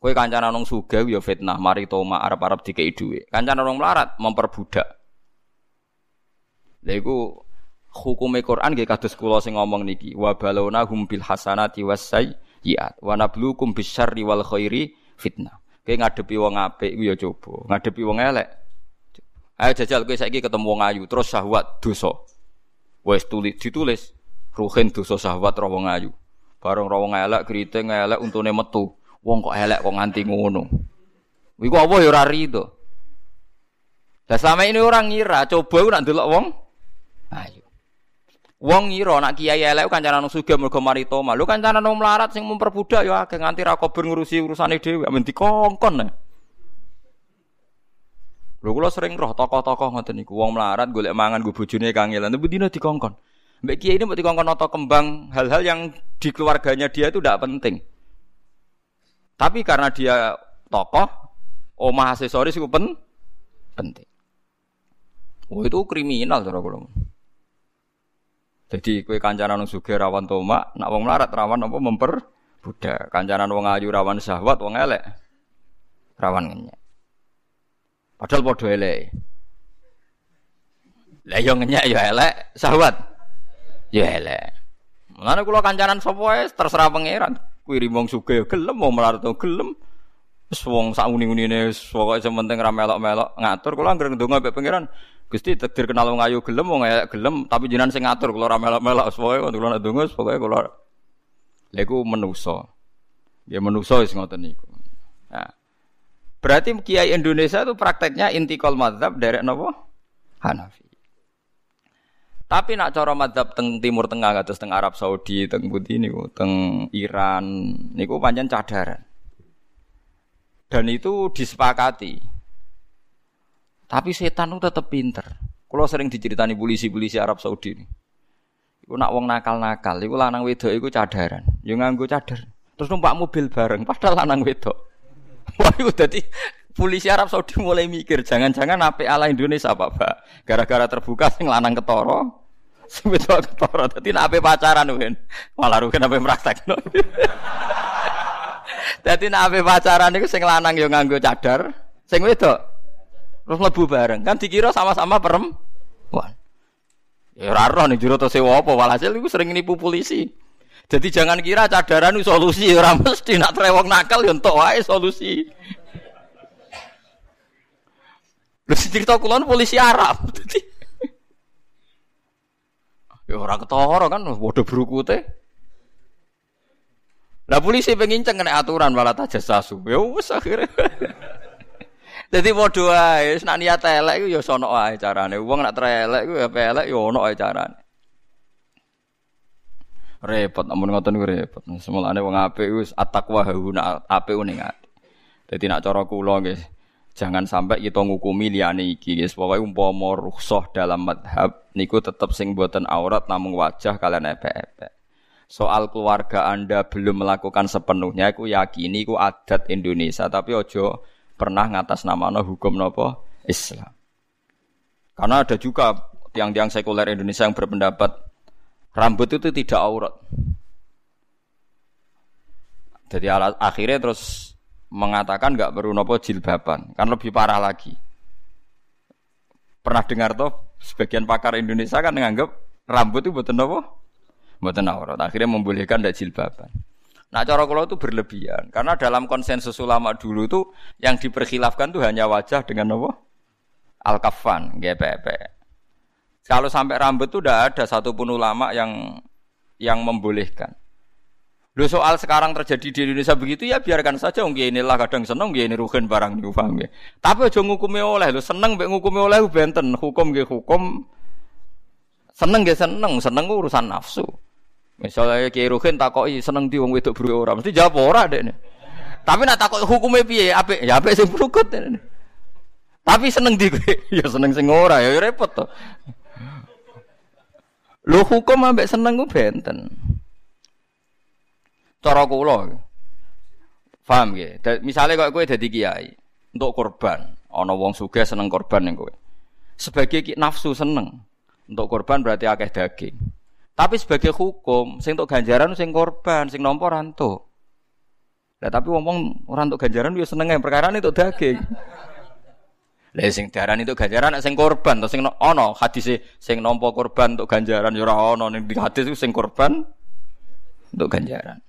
Kowe kancana nang sugih ya fitnah, mari toma arep-arep dikei dhuwit. Kancana nang melarat memperbudak. Lha iku hukume Quran nggih kados kula sing ngomong niki wa balona hum bil hasanati was sayyiat wa nabluukum bisyarri wal khairi fitnah. Kowe ngadepi wong apik iku ya coba, ngadepi wong elek. Ayo jajal kowe saiki ketemu wong ayu terus syahwat dosa. Wes tulis ditulis ruhin dosa syahwat ro wong ayu. Bareng ro wong elek kriting elek untune metu. Wong kok elek kok nganti ngono. Iku apa ya ora rido. Lah selama ini orang ngira coba nak delok wong ayu. Wong ngira nak kiai elek kancanan sugih mergo mari toma. Lho kancanan wong melarat sing memperbudak ya akeh nganti ra kober ngurusi urusane dhewe men dikongkon. Lho kula sering roh tokoh-tokoh ngoten niku wong melarat golek mangan go bojone kangelan tapi dina dikongkon. Mbak kiai ini mau dikongkon noto kembang hal-hal yang di keluarganya dia itu tidak penting. Tapi karena dia tokoh, omah aksesoris itu pen penting. Oh itu kriminal cara kula. Jadi kue kancanan wong sugih rawan tomak, nak wong melarat rawan apa memper budak. Kancanan wong ayu rawan syahwat, wong elek rawan ngenyek. Padahal padha elek. Lah yo ngenyek yo elek, syahwat yo elek. Mulane kula kancanan sapa wae terserah pangeran. Kuwi wong sugih gelem, wong melarat gelem. Wis wong sak uni-unine pokoke sementing ra melok-melok ngatur kula anggere ndonga mbek pangeran. Gusti takdir kenal wong ayu gelem wong elek gelem tapi jenengan sing ngatur kula ora melok-melok pokoke kula nek donga pokoke kula lha iku menusa. Ya menusa wis ngoten niku. Nah. Berarti kiai Indonesia itu prakteknya intikal mazhab dari napa? Hanafi. Tapi nak cara mazhab teng Timur Tengah kados teng Arab Saudi, teng Budi niku, teng Iran niku pancen cadaran. Dan itu disepakati. Tapi setan itu tetap pinter. Kalau sering diceritani polisi-polisi Arab Saudi ini. Iku nak wong nakal-nakal, iku lanang wedok iku cadaran. Yo nganggo cadar. Terus numpak mobil bareng padahal lanang wedok. Wah, iku dadi polisi Arab Saudi mulai mikir, jangan-jangan apa ala Indonesia apa, Pak? Gara-gara terbuka sing lanang ketoro, sing wedok ketoro. Dadi nek pacaran kan, malah rugen ape praktekno. Dadi nek ape pacaran iku sing lanang yo nganggo cadar, sing wedok terus mlebu bareng. Kan dikira sama-sama perempuan. Ya ora roh ning jero sewa apa walhasil iku sering nipu polisi. Jadi jangan kira cadaran itu solusi, orang mesti nak trewong nakal ya entuk wae solusi. Lu cerita kulon polisi Arab. ya orang ketara kan bodoh teh. Lah polisi pengen kena aturan malah sasu. Ya wis akhirnya. Jadi bodoh ae, nak niat elek iku ya sono wae carane. Wong nak trelek iku ya pelek ya ono wae carane repot namun ngoten niku repot semulane wong apik wis at-taqwa hauna apik ning ati dadi nak cara kula nggih jangan sampai kita ngukumi liyane iki guys. Pokoke umpama rukhsah dalam madhab niku tetep sing boten aurat namung wajah kalian epek-epek. Soal keluarga Anda belum melakukan sepenuhnya aku yakini ku adat Indonesia tapi ojo pernah ngatas nama hukum nopo Islam. Karena ada juga tiang-tiang sekuler Indonesia yang berpendapat Rambut itu tidak aurat. Jadi akhirnya terus mengatakan nggak perlu nopo jilbaban, kan lebih parah lagi. Pernah dengar toh sebagian pakar Indonesia kan menganggap rambut itu buatan nopo, buatan aurat. Akhirnya membolehkan tidak jilbaban. Nah cara kalau itu berlebihan karena dalam konsensus ulama dulu itu yang diperkhilafkan tuh hanya wajah dengan nopo al kafan, GPP. Kalau sampai rambut itu udah ada satupun ulama yang yang membolehkan. Lo soal sekarang terjadi di Indonesia begitu ya biarkan saja mungkin inilah kadang seneng ini rugen barang niku paham ya. Tapi aja ngukumi oleh lo seneng mbek ngukumi oleh benten hukum nggih hukum seneng nggih seneng seneng urusan nafsu. Misalnya Kiai Ruhin takoki seneng di wong wedok buru ora mesti jawab ora dek Tapi nak takoki hukumnya piye apik ya apik sing brukut. Tapi seneng di ya seneng sing ora ya repot to. Lu hukum ambek seneng ku benten. Cara kula. Paham nggih? Misale kok kowe dadi kiai untuk korban, ana wong sugih seneng korban ning kowe. Sebagai nafsu seneng untuk korban berarti akeh daging. Tapi sebagai hukum, sing untuk ganjaran sing korban, sing nampa rantuk. Lah tapi wong-wong ora untuk ganjaran yo seneng perkara itu daging. Lah sing diarani itu ganjaran sing korban to sing ana hadis sing nampa korban untuk ganjaran ya ora ana ning di hadis sing korban untuk ganjaran.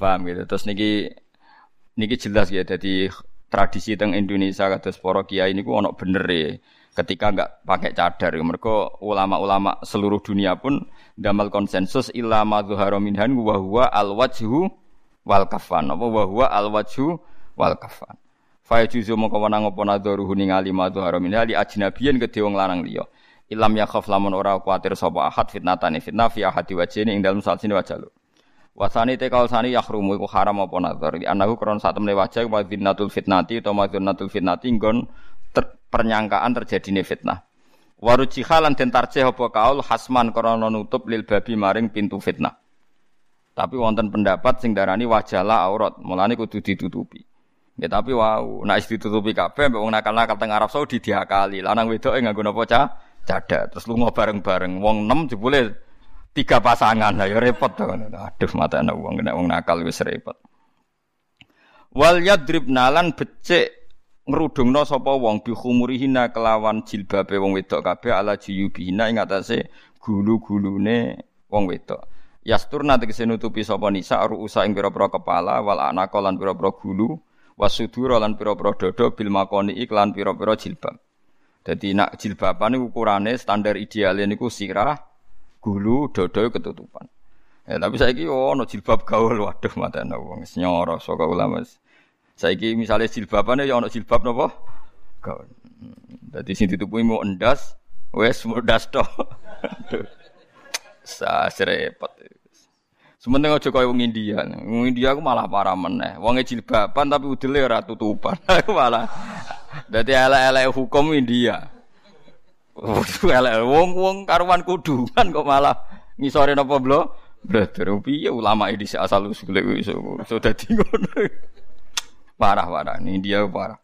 Paham gitu. Terus niki niki jelas ya jadi tradisi teng Indonesia kados para kiai niku ana bener ya. Ketika enggak pakai cadar, mereka ulama-ulama seluruh dunia pun damal konsensus ilama zuhara minhan wa huwa al wajhu wal kafan. Apa wa huwa al wajhu wal kafan. Fa juzu mongko wenang apa nadharuhu ningali madhu haramin ali ajnabiyen kedhe wong lanang liya. Ilam yakhaf lamun ora kuatir sapa ahad fitnatane fitnah fi ahadi wajhine ing dalem salsine wajah lu. Wasani te kaul sani yahrumu iku haram apa nadhar. Di anaku kron sak temne wajah wa fitnati utawa madzunatul fitnati nggon ter, pernyangkaan terjadine fitnah. Waruji halan den tarjih apa kaul hasman krana nutup lil babi maring pintu fitnah. Tapi wonten pendapat sing darani wajalah aurat, mulane kudu ditutupi. Ya tapi wow, nak ditutupi kabeh mbek wong nakal-nakal teng Arab Saudi diakali. Lanang wedoke nganggo napa cah? Cadat. Terus lunga bareng-bareng. Wong 6 jebule tiga pasangan. Lah ya repot to. Aduh mata ana wong nek wong nakal wis repot. Wal yadribna lan becik ngrudungna sapa wong bi khumurihina kelawan jilbabe wong wedok kabeh ala jiyubihina ing atase gulu-gulune wong wedok. Yasturna tegese nutupi sapa nisa ruusa ing pira-pira kepala wal anaka lan pira-pira gulu wasudura lan pira-pira dada bil makoni iklan pira-pira jilbab. Dadi nak jilbaban ukurane standar ideale niku sirah, gulu, dada ketutupan. Ya, tapi saiki oh ono jilbab gaul waduh matane wong wis nyoro saka ulama. Saiki misalnya jilbabane ya ono jilbab napa? Gaul. Dadi sing ditutupi mau endas, wes mudas to. Sa repot. Sementing aja kaya wong India. Wong India aku malah parah meneh. Wong jilbaban tapi udele ora tutupan. Aku malah dadi elek-elek hukum India. Elek wong-wong karuan kudungan kok malah ngisore napa blo? Brother piye ulama ini asal usul iso so dadi ngono. Parah-parah. Ini India parah.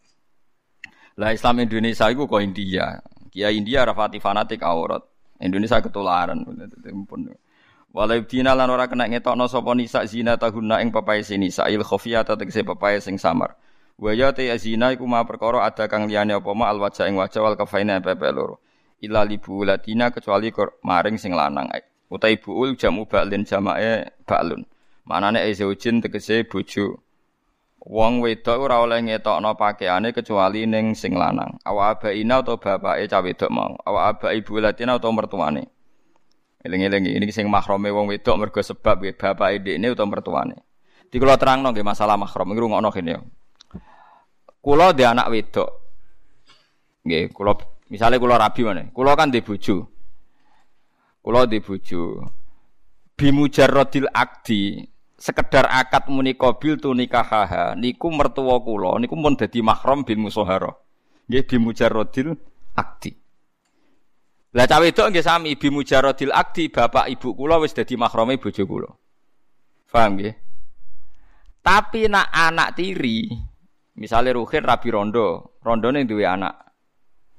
Lah Islam Indonesia itu kok India. Kia India rafati fanatik aurat. Indonesia ketularan. Walau dina lan ora kena ngetokno sapa nisa zina tahunna ing papae nisa il khafiyata tegese papae sing samar. Wa ya te zina iku ma perkara ada kang liyane apa ma al wajah ing wajah wal kafaina pepe loro. Ila libu latina kecuali maring sing lanang. Utai buul jamu ba'lin jamae ba'lun. Manane ezaujin tegese bojo. Wong wedok ora oleh ngetokno pakaiane kecuali ning sing lanang. Awa abaina atau bapake cah wedok mau. Awa aba ibu latina atau mertuane. Eling-eling ini sing mahrome wong wedok mergo sebab bapake dekne utawa mertuane. Di kula terangno nggih masalah mahram iki rungokno kene yo. Kula di anak wedok. Nggih, kula misale kula rabi mana? Kula kan di bojo. Kula di bojo. Bimujarrodil akdi sekedar akad muni qabil tu nikahaha niku mertua kula niku pun dadi mahram bil musahara nggih bi mujarradil akdi lah cawe wedok nggih sami bi mujarradil akdi bapak ibu kula wis dadi mahrame bojo kula paham nggih tapi nak anak tiri misalnya Ruhin rabi rondo rondone duwe anak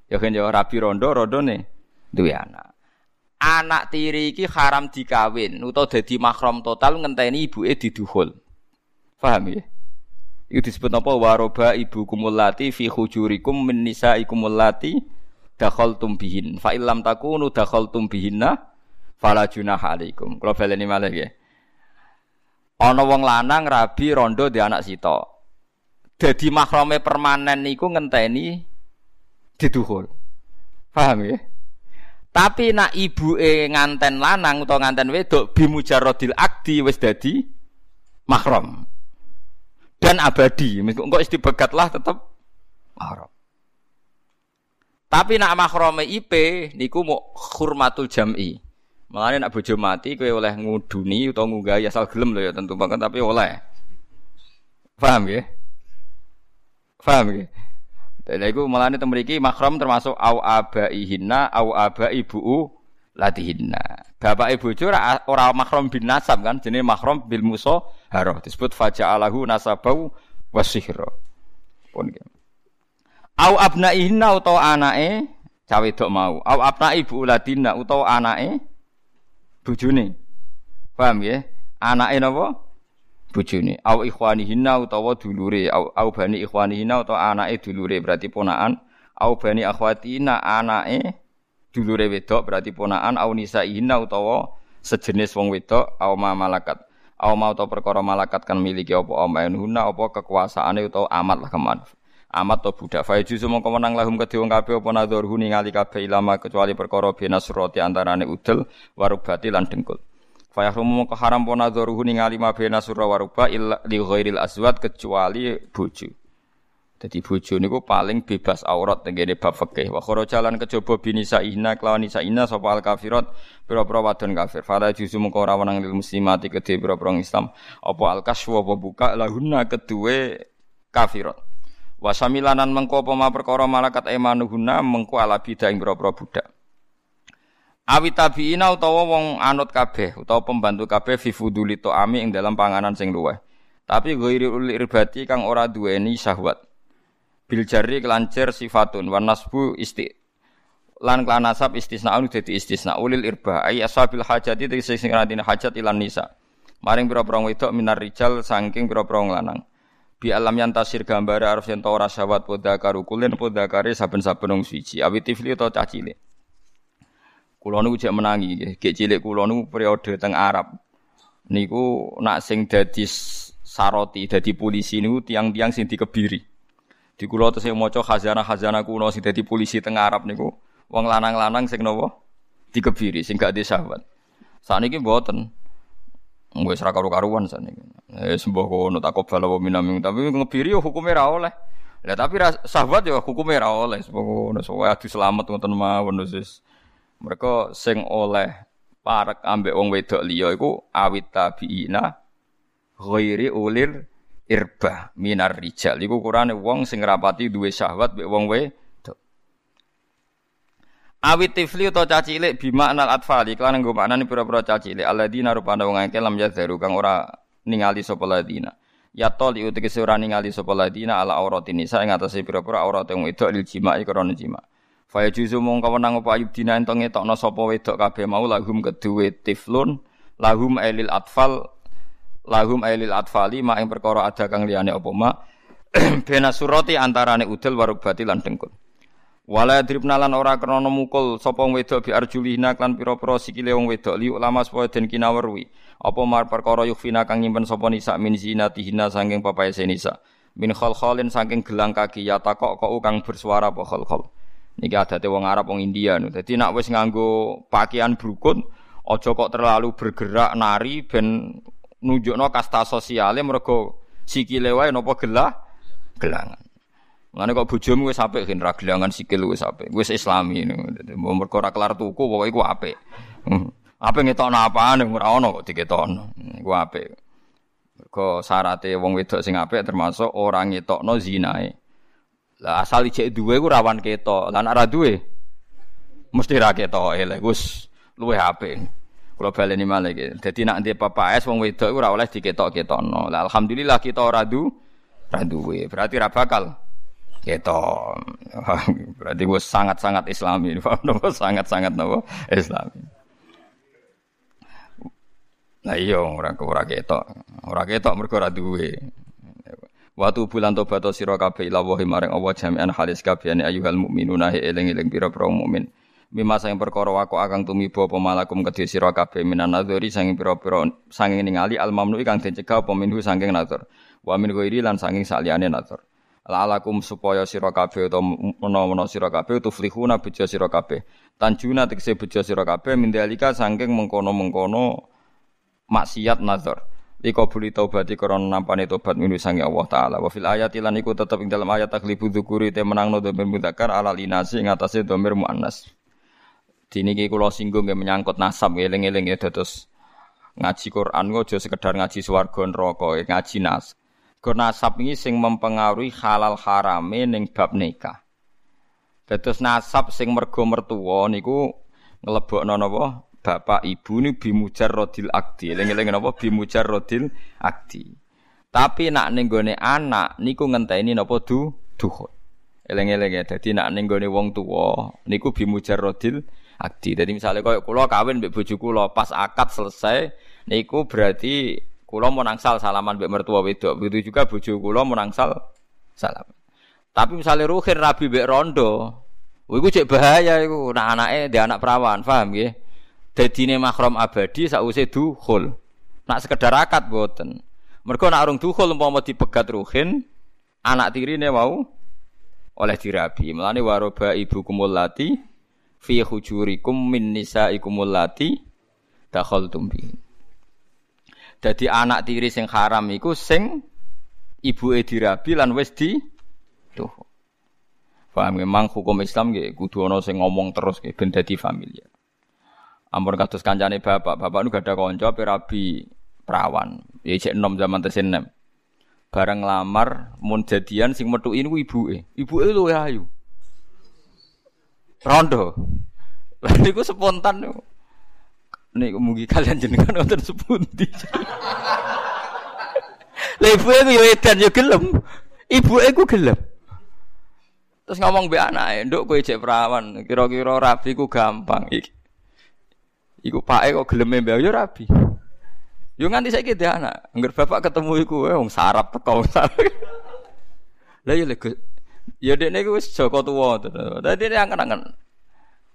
ya kan ya rabi rondo rondone duwe anak anak tiri iki haram dikawin utawa dadi mahram total ngenteni ibuke diduhul. Paham ya? Itu disebut apa waroba ibu kumulati fi hujurikum min nisaikum allati dakhaltum bihin. Fa illam takunu dakhaltum bihinna fala junaha alaikum. Kalau baleni malih ya. Ana wong lanang rabi rondo di anak sito. Dadi mahrame permanen niku ngenteni diduhul. Paham ya? Tapi nak e nganten lanang utawa nganten wedok bimujarrodil akdi wis dadi mahram. Dan abadi. Engko istibegat lah tetep mahram. Tapi nak mahrame IP niku mau hurmatul jam'i. Mulane nak bojo mati kowe oleh nguduni utawa ngunggahi asal gelem lho ya tentu banget tapi oleh. Paham ya? Paham ya? Lha iku mulane teng mriki mahram termasuk au abaihinna au abai buu latihinna. Bapak ibu ora ora mahram bin nasab kan jenenge mahram bil muso haro disebut faja'alahu nasabau wasihra. Pun gitu. Au abnaihinna utawa anake cawe dok mau. Au abnai ibu ladina utawa anake bojone. Paham ya? Anake napa? Bojone. Au ikhwanihinna utawa dulure au, au bani ikhwanihinna utawa anake dulure berarti ponakan au bani akhwatina anake dulure wedok berarti ponakan au nisaihinna utawa sejenis wong wedok au ma malakat. Au ma utawa perkara malakat kan miliki apa amainuna apa kekuasaane utawa amat lah keman. Amat to budak. Fa juzu mongko menang lahum kedhe wong kabeh apa nadzurhu ningali kabeh ilama kecuali perkara binasroti antarane udel warubati lan dengkul Fa yahrumu mongko haram po nadharuhu ningali ma bena surra wa ruba illa li ghairil azwat kecuali bojo. Dadi bojo niku paling bebas aurat tengene bab fikih. Wa jalan kejaba binisa ina kelawan nisa ina sapa al kafirat pira-pira wadon kafir. Fala juzu mongko ora wenang lil muslimati kedhe pira-pira Islam apa al kaswa apa buka lahunna kedue kafirat. Wa samilanan mengko apa perkara malakat emanuhuna mengko ala bidah ing pira-pira budak. Awi tabiina utawa wong anut kabeh utawa pembantu kabeh fi fuduli ami ing dalam panganan sing luweh. Tapi ghairi uli irbati kang ora duweni syahwat. Bil jari kelancer sifatun wan nasbu isti lan kelan nasab istisnaun dadi istisna ulil irba ai ashabil hajati tegese sing hajat ilan nisa. Maring pira-pira wedok minar rijal saking pira-pira lanang. Bi alam yang tasir gambar arus yen ora syahwat poda karukulen poda saben-saben wong suci. Awi tifli utawa cah cilik. Kulo niku jek menangi nggih. Gek cilik niku periode teng Arab. Niku nak sing dadi saroti, dadi polisi niku tiang-tiang sing dikebiri. Di kulo tesih maca khazanah-khazanah kuno sing dadi polisi teng Arab niku wong lanang-lanang sing napa dikebiri sing gak sahabat. Saniki mboten. Wis ra karu-karuan saniki. Eh sembah kono takobal wa tapi ngebiri yo hukume ra oleh. Lah tapi sahabat yo hukume ra oleh sembah kono. So adu selamat ngoten mawon wis. Mereka sing oleh parek ambek wong wedok liya iku awit tabiina ghairi ulir irba minar rijal. Iku kurane wong sing rapati duwe syahwat mbek wong wedok. Awit tifli utawa caci cilik bima anal atfali. Kelan nggo maknane pira-pira caci cilik. Alladzina rupane wong akeh lam yadharu kang ora ningali sapa ladina ya toli utek ora ningali sapa ladina ala auratin nisa ing atase pira-pira aurat wong wedok lil jima'i krana jima. Fa yajuzu mung kawenang apa ayub dina ento ngetokno sapa wedok kabeh mau lahum keduwe tiflun lahum ailil atfal lahum ailil atfali ma ing perkara ada kang liyane apa ma bena surati antarane udel warubati lan dengkul. Wala dribna lan ora krana mukul sapa wedok bi arjulihna klan pira-pira sikile wong wedok li ulama supaya den kinawerwi. Apa mar perkara yukfina kang nyimpen sapa nisa min zinatihina saking papaese nisa. Min khalkhalin saking gelang kaki ya takok kok kang bersuara apa khalkhal. Niki adate wong Arab wong India nu. Dadi nek wis nganggo pakaian brukut aja kok terlalu bergerak nari ben nunjukno kasta sosiale mergo sikile wae napa gelah gelangan. Ngene kok bojomu wis apik gen ra gelangan sikil wis apik. Wis islami ngono. Mergo ora kelar tuku pokoke iku apik. Hmm. Apik ngetokno apaan ora ono kok diketokno. Iku apik. Mergo syarate wong wedok sing apik termasuk ora ngetokno zinae. Lah asal ijek duwe ku rawan ketok. Lah nek ora duwe mesti ra ketok. Lah wis luwih apik. Kula baleni malih iki. Dadi nek ndek papas wong wedok ora oleh diketok-ketokno. Lah alhamdulillah kita ora du ra. Berarti ra bakal Gitu. Berarti gue sangat-sangat islami. sangat-sangat nopo islami. Nah iya orang ora ketok. Ora ketok mergo ora duwe. Watu bulan tobat sira kabeh ila wahi maring Allah jami'an halis kabehane ayyuhal mukminuna eling-eling pira-pira mukmin. Mima sang perkara wako akang tumiba apa malakum kedhe sira kabeh minan nadzuri sang pira-pira sanging ningali al mamnu kang den cegah apa minhu saking nazar. Wa min ghairi lan sanging saliyane nazar lalakum supaya sira kabeh utawa menawa sira kabeh tuflihuna bejo sira kabeh tanjuna tekse bejo sira kabeh mindalika saking mengkono-mengkono maksiat nazar Likobuli taubati krana nampane tobat minu sangi Allah taala. Wa fil ayati iku tetep ing dalam ayat takhlibu dzukuri te menangno dhamir mudzakkar ala linasi ing atase dhamir muannas. Dini iki kula singgung nggih menyangkut nasab eling-eling ya dados ngaji Quran aja sekedar ngaji swarga neraka ngaji nas. Mergo nasab ini sing mempengaruhi halal harame ning bab nikah. Dados nasab sing mergo mertua niku nglebokno napa bapak ibu ini bimujar rodil akdi. Eling-eling napa bimujar rodil akdi. Tapi nak ning gone anak niku ngenteni napa du duhur. Eling-eling ya. Nak ning gone wong tuwa niku bimujar rodil akdi. Dadi misalnya koyo kula kawin mbek bojo kula pas akad selesai niku berarti Kulo mau nangsal salaman mbek mertua wedok. Begitu juga bojo kulo mau nangsal salam. Tapi misalnya ruhin rabi mbek rondo, iku cek bahaya iku. Nah anake dia anak perawan, paham nggih? Dadine mahram abadi sause dukhul. Nak sekedar akad boten. Mergo nak urung dukhul umpama dipegat ruhin, anak tirine mau oleh dirabi. Mulane waroba ibu kumulati fi hujurikum min nisaikumul lati dakhaltum bihin. Jadi anak tiri sing haram iku sing ibuke dirabi lan wis di tuh. Paham memang hukum Islam nggih kudu ana sing ngomong terus nggih ben dadi familiar. Ampun kados kancane bapak, bapak nu gak ada kanca rabi perawan. Ya cek enom zaman tesen nem. Bareng lamar mun jadian sing metuki niku ibuke. Ibuke luwe ayu. Rondo. Lah niku spontan niku. Nek mugi kalian jenengan wonten sepundi. Lah ibu aku yo edan yo gelem. Ibu aku gelem. Terus ngomong be anake, "Nduk kowe cek perawan, kira-kira rabi ku gampang iki." Iku pake kok geleme mbek yo rabi. Yo nganti saiki dia anak, angger bapak ketemu iku wong sarap teko. Lah yo lek Ya dekne iku wis Joko tuwa. Dadi dia angen-angen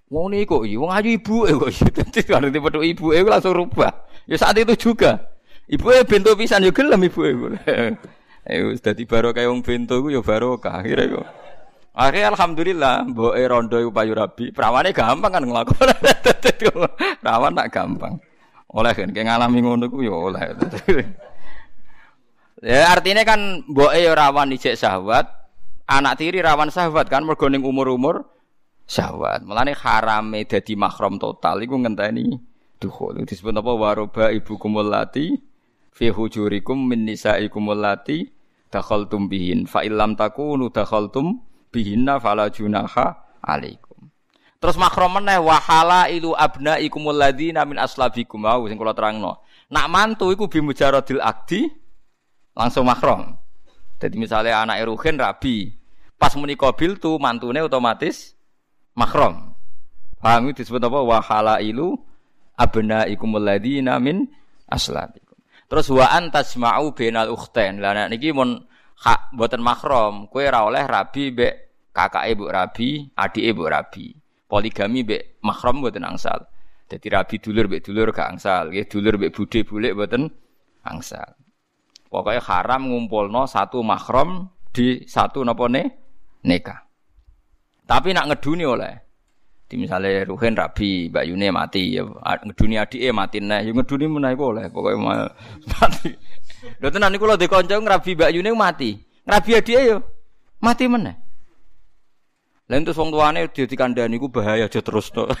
Wong niku iki wong ayu ibuke kok dadi karo tipe ibuke langsung rubah. Ya saat itu juga. Ibuke bento pisan ya gelem ibuke. Eh wis dadi barokah wong bento iku ya barokah kira iku. Akhirnya alhamdulillah, mbok e rondo iku payu rabi, prawane gampang kan nglakoni. Perawan tak gampang. Oleh kan ngalami ngono ku ya oleh. ya artinya kan mbok e rawan ijek syahwat, anak tiri rawan syahwat kan mergo ning umur-umur syahwat. Mulane harame dadi mahram total iku ngenteni dukhul. Disebut apa waroba ibu kumulati fi hujurikum min nisaikum allati dakhaltum bihin fa illam takunu dakhaltum bihinna fala junaha alaikum. Terus mahram meneh wa halailu abnaikum alladzina min aslabikum au sing kula terangno. Nak mantu iku bimujaradil akdi langsung mahram. Jadi misalnya anak Ruhin rabi, pas muni qabil tu mantune otomatis mahram. Paham itu disebut apa? Wa halailu abnaikumul ladzina min aslabikum. Terus wa antasma'u bainal ukhtain. Lah niki mun hak mboten mahram, kowe ora oleh rabi mbek kakake mbok rabi, adike mbok rabi. Poligami mbek mahram mboten angsal. Jadi rabi dulur mbek dulur gak angsal, nggih dulur mbek bude bulik mboten angsal. Pokoknya haram ngumpulno satu mahram di satu napa ne nikah. Tapi nak ngeduni oleh di misalnya Ruhin rabi, Mbak Yune mati, ya ngeduni adike mati nah, ya ngeduni meneh oleh pokoknya mati. Lho tenan niku lho dikonco ngrabi Mbak Yune mati. Ngrabi adike yo mati meneh. Lah entus wong tuane dikandani ku bahaya aja terus to.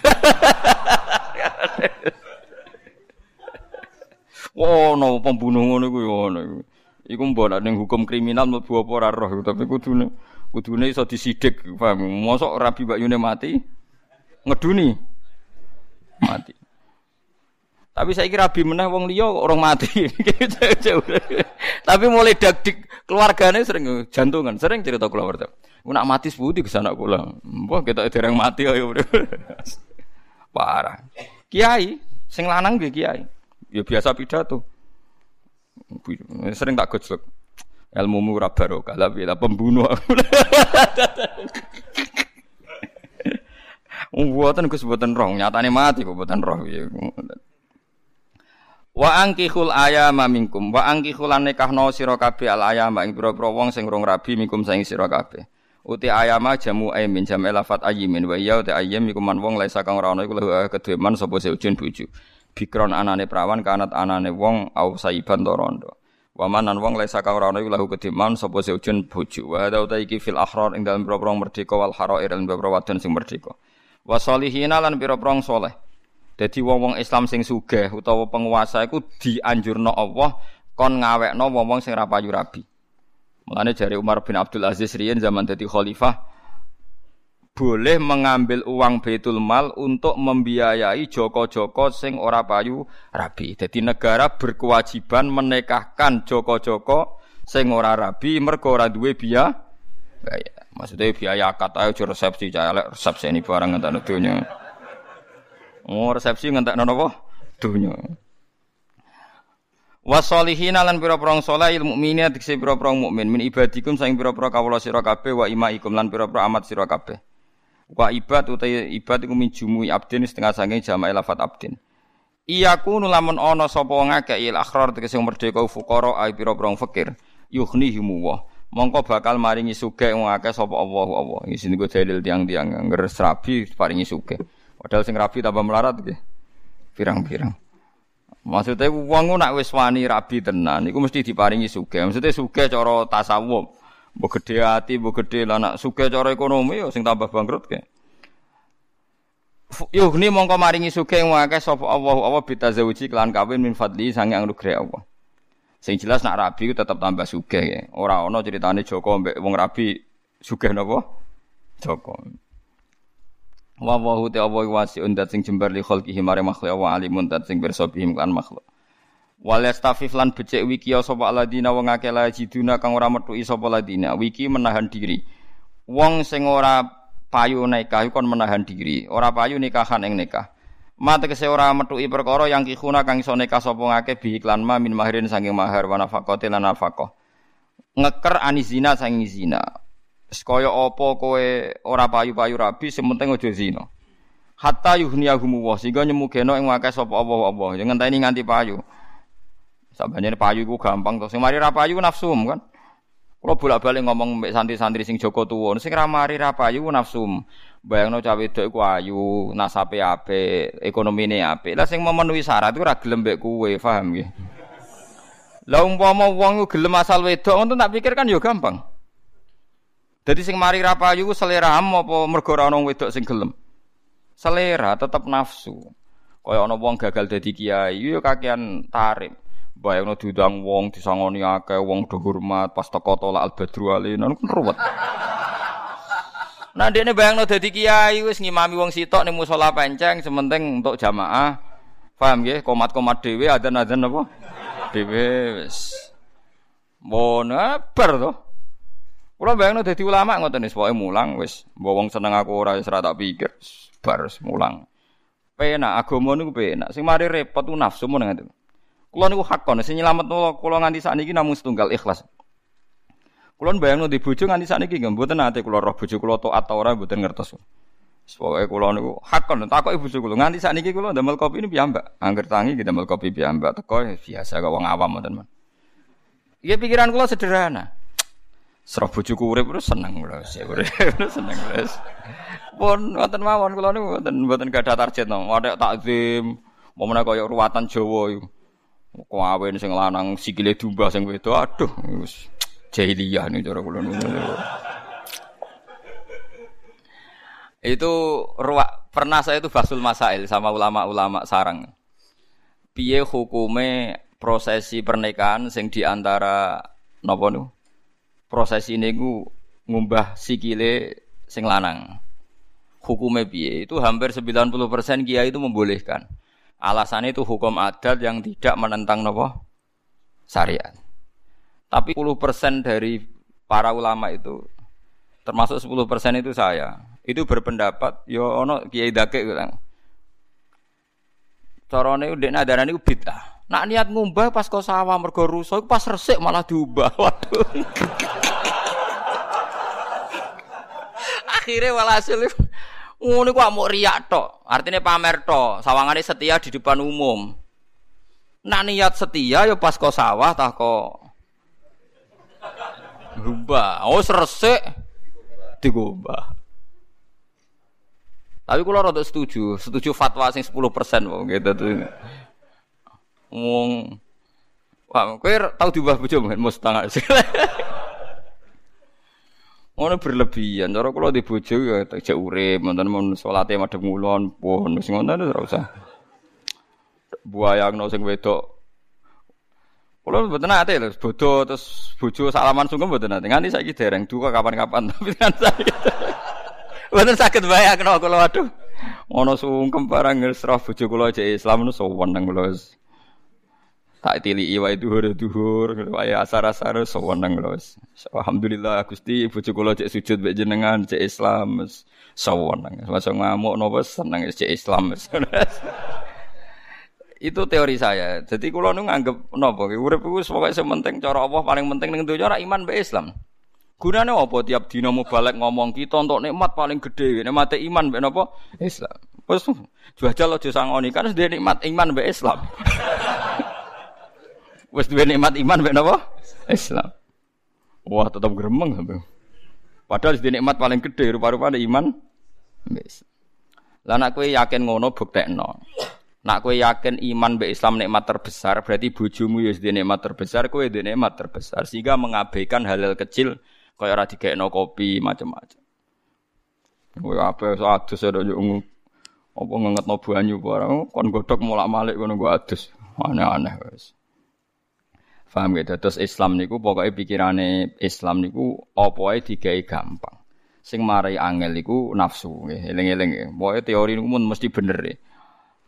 Wono pembunuh ngono iku ngono iku. Iku mbok ning hukum kriminal mlebu apa ora roh tapi kudune kudune iso disidik, paham? Mosok Rabi Mbak Yune mati ngeduni mati. Tapi saya kira Rabi meneh wong liya orang mati. tapi mulai dagdik keluarganya sering jantungan, sering cerita keluarga. Nak mati seputi ke sana kula. Mbah kita dereng mati ayo. Parah. Kiai sing lanang nggih kiai. Ya biasa pidato. Sering tak gojlok. Ilmu murah barokah tapi lah pembunuh. Mboten Gus mboten roh, nyatane mati kok mboten roh. Wa angkihul ayama minkum wa angkihul nikahno sira kabeh al ayama ing pira-pira wong sing rong rabi minkum saing sira kabeh. Uti ayama jamu aymin jam elafat ayimin wa ya uti ayam iku man wong laisa kang ora ana iku kedue man sapa seujun bojo bikron anane prawan kanat anane wong au saiban torondo Wamanan wong laisa kang ora ana iku lahu kediman sapa seujun bojo. Wa hada uta iki fil ahrar ing dalem pira merdeka wal harair ing pira wadon sing merdeka. Wa salihina lan pira-pira saleh. Dadi wong-wong Islam sing sugih utawa penguasa iku dianjurno Allah kon ngawekno wong-wong sing ra payu rabi. Mulane jari Umar bin Abdul Aziz riyen zaman dadi khalifah boleh mengambil uang Baitul Mal untuk membiayai joko-joko sing ora payu rabi. Jadi negara berkewajiban menikahkan joko-joko sing ora rabi mergo ora duwe biaya. Maksudnya biaya akad ayo resepsi resepsi ini barang ngentak donya. Oh resepsi ngentak napa? Donya. Wasolihin lan pira-pira saleh ilmu mukminin dikse pira-pira mukmin min ibadikum saing pira-pira kawula sira kabeh wa imaikum lan pira-pira amat sira kabeh. Wa ibad utai ibad iku min jumui abdin setengah saking jamaah lafat abdin. Iyaku nulamun ana sapa wong il akhrar tegese merdeka fuqara ai pira-pira fakir yughnihimu wa. Mongko bakal maringi sugih wong akeh sapa Allah Allah. Iki sing dalil tiang-tiang ngger rabi paringi sugih. Padahal sing rabi tambah melarat nggih. Pirang-pirang. Maksudnya wong nak wis wani rabi tenan iku mesti diparingi sugih. Maksudnya sugih cara tasawuf. Mbok gede ati, mbok gede lah nak ekonomi ya sing tambah bangkrut ke. Yuhni mongko maringi sugih akeh sapa Allah Allah bitazawuji kelan kawin min fadli sange anugerah Allah. Sing jelas nak rabi ku tetep tambah sugih ya. Ora ana ceritane Joko wong rabi sugih napa? Joko. Wa wa hu ta Allah wasi'un sing jembar li khalqihi mare makhluk wa alimun dat sing pirsa bihim kan makhluk. Wal yastafif lan becik wiki ya sapa aladina wong akeh la jiduna kang ora metuki sapa ladina. Wiki menahan diri. Wong sing ora payu nikah kon menahan diri, ora payu nikahan ing nikah. Ma tegese ora metuki perkara yang kihuna kang iso nikah sapa ngake bi iklan ma min mahirin saking mahar wa nafaqati lan nafaqah. Ngeker anizina saking zina. Sekaya apa kowe ora payu-payu rabi sementing aja zina. Hatta yuhniyahumu wa sehingga nyemugeno ing akeh sapa Allah Allah. Jangan ngenteni nganti payu. Sabane payu iku gampang to. Sing mari ra payu nafsum kan. Kalau bolak-balik ngomong mbek santri-santri sing Joko tuwa, sing ra mari ra payu nafsum. Bayangno cah wedok iku ayu, nasape apik, ekonomine apik. Lah sing memenuhi syarat iku ra gelem mbek kowe, paham nggih? Lah umpama wong gelem asal wedok ngono tak pikir kan ya gampang. Jadi sing mari ra payu selera apa mergo ora wedok sing gelem? Selera tetep nafsu. Kaya ana wong gagal dadi kiai, yo kakean tarif. Bayangno diundang wong disangoni akeh wong do hormat pas teko tolak al badru alina kan ruwet. Nah dene bayangno dadi kiai wis ngimami wong sitok ning musala penceng sementing untuk jamaah. Paham nggih? Komat-komat dhewe adzan-adzan apa? Dhewe wis. To. Kula bayangno dadi ulama ngoten wis pokoke mulang wis mbok wong seneng aku ora wis tak pikir bar mulang. Penak agama niku penak. Sing mari repot ku nafsu mun ngoten. Kula niku hakon sing nyelametno kula nganti sakniki namung setunggal ikhlas. Kula bayangno di bojo nganti sakniki nggih mboten ate kula roh bojo kula taat ta ora mboten ngertos. Pokoke kula niku hakon takoki bojo kula nganti sakniki kula ndamel kopi ini piyambak. Angger tangi kita ndamel kopi piyambak teko biasa kok wong awam men. Iya pikiran kula sederhana. Serah bojoku urip terus seneng kula urip seneng wis. Pun wonten mawon kula niku mboten mboten gadah target no. Wadah takzim, menawa kaya ruwatan Jawa iku. Kawin sing lanang sikile dumbah sing wedok aduh wis jahiliyah nih cara kula niku. Itu ruak pernah saya itu basul masail sama ulama-ulama sarang. Piye hukume prosesi pernikahan sing di antara napa nu? Prosesi niku ngumbah sikile sing lanang. Hukume piye? Itu hampir 90% kiai itu membolehkan. Alasannya itu hukum adat yang tidak menentang nopo syariat. Tapi 10% dari para ulama itu termasuk 10% itu saya itu berpendapat yo ya ono kiai dake bilang carane ndek nadarane ku bid'ah nak niat ngumbah pas kau sawah mergo pas resik malah diubah waduh akhirnya walhasil ngono ku mau riak tok artinya pamer tok sawangane setia di depan umum nak niat setia ya pas kau sawah tak kok Gubah, oh resik digubah. Tapi kalau rada setuju, setuju fatwa sing 10% wong gitu tuh. Wong Wah, kowe tau diubah bojo mungkin sih. Ngono berlebihan. Cara kula di bojo ya tak urip, wonten mun salate madhep ngulon, pun wis ngono ora usah. Buayangno sing wedok. Kula mboten nate lho, bodo terus bojo salaman sungkem mboten nate. Nganti saiki dereng duka kapan-kapan tapi kan saya. Mboten saged bayangno kula waduh. Ana sungkem barang ngesrah bojo kula cek Islam nu soweneng kula. Tak tiliki wae duhur-duhur, wae asar-asar soweneng kula. Alhamdulillah Gusti bojo kula cek sujud mek jenengan cek Islam soweneng. Masa ngamuk napa seneng cek Islam. itu teori saya. Jadi kalau nu nganggep nopo, urip iku pokoke sing penting cara Allah paling penting ning donya iman be Islam. Gunane apa tiap dina balik ngomong kita untuk nikmat paling gede, nikmat iman mbek napa? Islam. Wes jual aja sangoni kan wis nikmat iman mbek Islam. Wes duwe nikmat iman mbek napa? Islam. Wah, tetap gremeng sampe. Padahal di nikmat paling gede rupa-rupane iman mbek Islam. Lah nek kowe yakin ngono buktekno. Nak kowe yakin iman mbek Islam nikmat terbesar, berarti bojomu ya nikmat terbesar, kowe nikmat terbesar sehingga mengabaikan hal-hal kecil Kaya ora digekno kopi macam-macam. Kowe apa adus ada yo apa ngengetno banyu barang kon godhok mulak-malik ngono go adus. Aneh-aneh wis. Faham gitu. Terus Islam niku pokoknya pikirane Islam niku apa ae digawe gampang. Sing marai angel niku nafsu nggih, eling-eling. Pokoke teori niku mun mesti bener ya.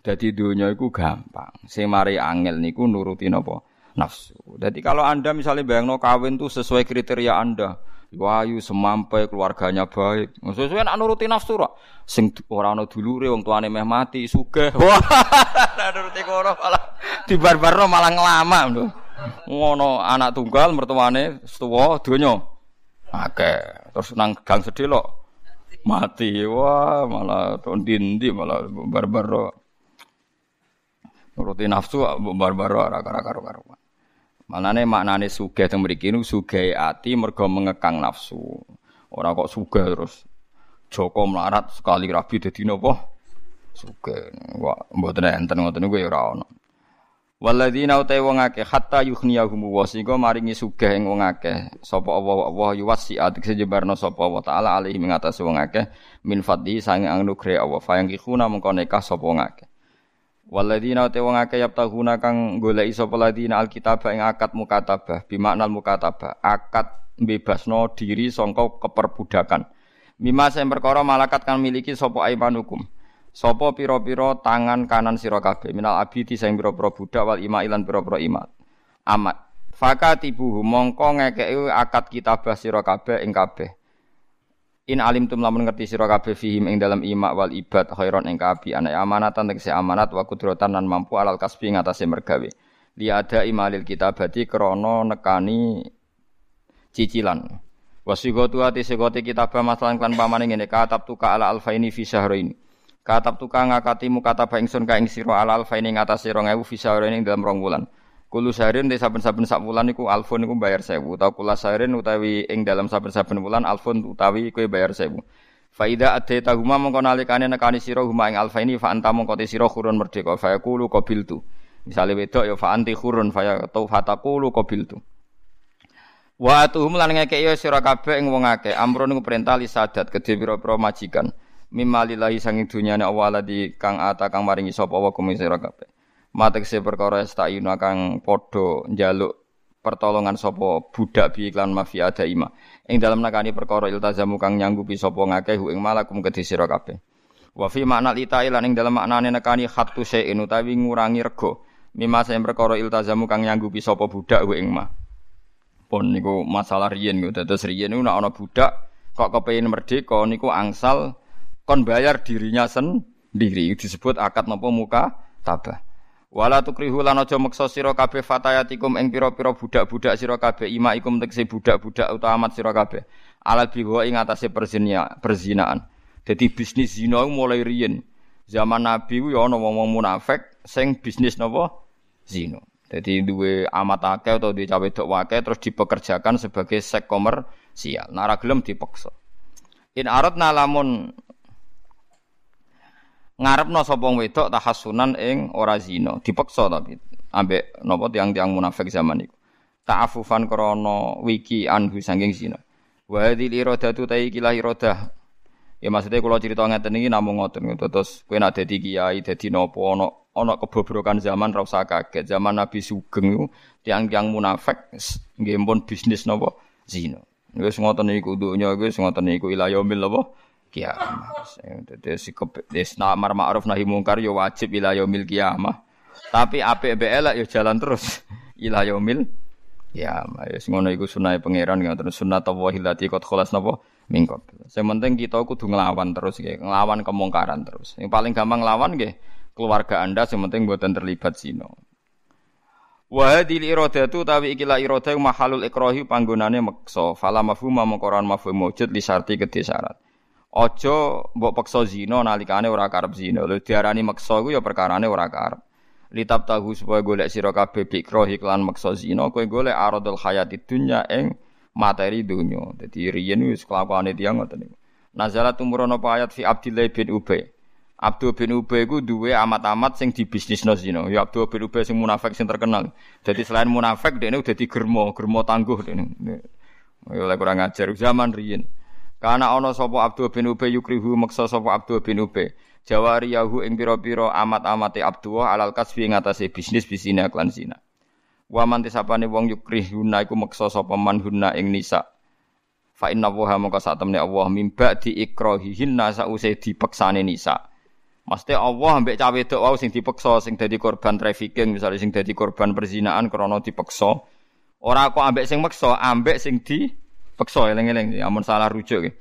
Dadi dunia iku gampang. Sing marai angel niku nuruti napa? Nafsu. Jadi kalau Anda misalnya bayangno kawin tuh sesuai kriteria Anda, wayu semampai keluarganya baik. Sesuai nak nuruti nafsu ra. Sing ora ana dulure wong tuane meh mati sugih. Wah, nuruti kono malah dibarbarno malah ngelama. Ngono anak tunggal mertuane tuwa donya. Akeh. Terus nang gang sedelok mati. Wah, malah tondindi malah barbar. Nuruti nafsu barbar ora karo-karo. Malane maknane sugih teng mriki niku sugih ati mergo mengekang nafsu. Ora kok sugih terus Joko melarat sekali rabi dadi napa? Sugih. Wah, mboten enten ngoten ya ora ana. Walladzina utai wong akeh hatta yughniyahum wa sing maringi sugih ing wong akeh. Sapa Allah Allah yuwasi adik sejebarno sapa wa taala alaihi mengatasi wong akeh. Min fadli sange anugrah Allah. Fa yang kikuna mengko nekah sapa wong akeh. Waladina te wong akeh yaptahuna kang goleki sapa ladina alkitab ing akad mukatabah bimaknal mukatabah. Akad bebasno diri sangka keperbudakan. Mimma sing perkara malakat kang miliki sapa aimanukum sapa pira-pira tangan kanan sira kabeh minal abidi sing pira-pira budak wal ima ilan pira-pira imat amat Fakatibuhu mongko ngekeki akad kitabah sira kabeh ing kabeh. In alim tum lamun ngerti sira kabeh fihim ing dalam imak wal ibad khairon ing kabi ana amanatan tegese amanat wa kudrotan lan mampu alal kasbi ngatasé mergawe. Li ada imalil kitabati krana nekani cicilan. Wasigatu ati sigoti kitabah masalan klan pamane ngene katab tuka ala alfaini fi syahrain. Katab tuka ngakati mukataba ingsun ka ing sira ala alfaini ngatasé 2000 fi syahrain ing dalam rong wulan. Kulo sarin te saben-saben sak wulan iku alfun iku bayar 1000 utawa kula sarin utawi ing dalam saben-saben wulan alfun utawi kowe bayar 1000. Faida ate huma mongko nalikane nekani sira huma ing alfa ini fa anta mongko te sira khurun merdeka fa yaqulu qabiltu. Misale wedok ya fa anti khurun fa yaqulu fataqulu qabiltu. Wa atuhum lan ngekek ya sira kabeh ing wong akeh amrun iku perintah li sadat kedhe pira-pira majikan. Mimalillahi sanging dunyane Allah di kang ata kang maringi sapa wa kum sira kabeh. Matekse perkara estayuna kang padha njaluk pertolongan sapa budak bi iklan mafia ima. Ing dalam nakani perkara iltazamu kang nyanggupi sapa ngakeh ing malakum kedhe sira kabeh. Wa fi makna litai lan ing dalam maknane nekani khattu syai'in utawi ngurangi rego. Mima sing perkara iltazamu kang nyanggupi sapa budak ing ma. Pun niku masalah riyen niku dados riyen niku nek ana budak kok kepengin merdeka niku angsal kon bayar dirinya sendiri disebut akad napa muka tabah. Wala tukrihu lan aja meksa sira kabeh fatayatikum ing pira-pira budak-budak sira kabeh imaikum tekse budak-budak utawa amat sira kabeh. Alal biwa ing atase perzinia, perzinaan. Dadi bisnis zina mulai riyen. Zaman Nabi ku ya ana wong-wong munafik sing bisnis napa? Zina. Dadi duwe amat akeh utawa duwe cawe dok wake terus dipekerjakan sebagai sek komersial. Nara gelem dipaksa. In aradna lamun ngarepno sapa wedok tahassunan ing ora zina, dipaksa tapi ambek napa tiang-tiang munafik zaman iku. Ta'afufan krana wiki anhu saking zina. Wa hadhil iradatu ta iki iradah. Ya maksudnya kalau cerita ngeten iki namung ngoten terus kowe nak dadi kiai dadi napa ana ana kebobrokan zaman ra usah kaget. Zaman Nabi Sugeng iku tiang-tiang munafik nggih pun bisnis napa zina. Wis ngoten iku dunya wis ngoten iku ila yaumil napa kiamat. Dadi sikep wis namar ma'ruf nahi mungkar ya wajib ila yaumil kiamah. Tapi apik mbek elek ya jalan terus ila yaumil kiamah. Wis ngono iku sunah pangeran ngoten sunah Allah lati qad khalas napa mingkot. Sing penting kita kudu nglawan terus nggih, nglawan kemungkaran terus. Yang paling gampang nglawan nggih keluarga Anda sing penting mboten terlibat zina. Wa hadhil iradatu tawi ikilah irada mahalul ikrahi panggonane meksa. Fala mafhum mengkoran mafhum wujud li syarti kedhe syarat. Aja mbok peksa zina nalikane ora karep zina. Lho diarani meksa iku ya perkarane ora karep. Litab tahu supaya golek sira kabeh bikro iklan meksa zina kowe golek aradul hayati dunya ing materi dunya. Dadi riyen wis kelakuane tiyang ngoten niku. Nazala tumurun apa ayat fi Abdillah bin Ubay. Abdul bin Ubay ku duwe amat-amat sing dibisnisno zina. Ya Abdul bin Ubay sing munafik sing terkenal. Jadi selain munafik dekne udah di germo, germo tangguh dekne. Ya kurang ajar zaman riyen. Karena ana sapa Abdul bin Ubay yukrihu maksa sapa Abdul bin Ubay. Jawari yahu ing pira-pira amat-amate Abdullah alal kasbi ngatasé bisnis bisine klan zina. Wa man tisapane wong yukrihuna iku maksa sapa man hunna ing nisa. Fa inna wa maka sak temne Allah mimba di ikrahihinna sause dipeksane nisa. Mesti Allah ambek cawe wedok wau sing dipeksa sing dadi korban trafficking misalnya sing dadi korban perzinaan krana dipeksa. Ora kok ambek sing meksa, ambek sing di Peksa eling-eling amun salah rujuk.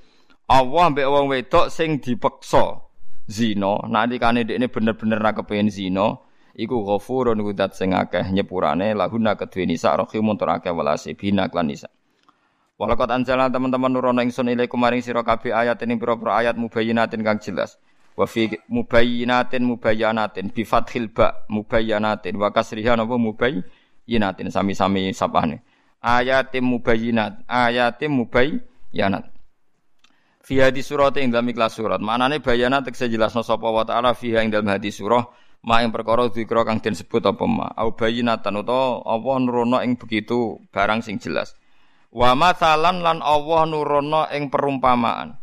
Allah mbek wong wedok sing dipeksa zina, nalikane dekne bener-bener ra kepengin zina, iku ghafurun kudat sing akeh nyepurane lahuna kedue nisa rahimun tur akeh walase bina klan nisa. Walakot anjalan teman-teman nurono ingsun ilaikum maring sira kabeh ayat ini pira-pira ayat mubayyinatin kang jelas. Wa fi mubayyinatin mubayyanatin bi fathil ba mubayyanatin wa kasriha napa mubayyinatin sami-sami sapane ayatim mubayyinat. Ayatim mubayyanat fi hadis surat ing dalam ikhlas surat. Manane bayana tekse jelasno sapa wa taala fiha ing dalam hadis surah. Ma ing perkara dikira kang den sebut apa ma? Au bayyinatan utawa apa nurono ing begitu barang sing jelas. Wa masalan lan Allah nurono ing perumpamaan.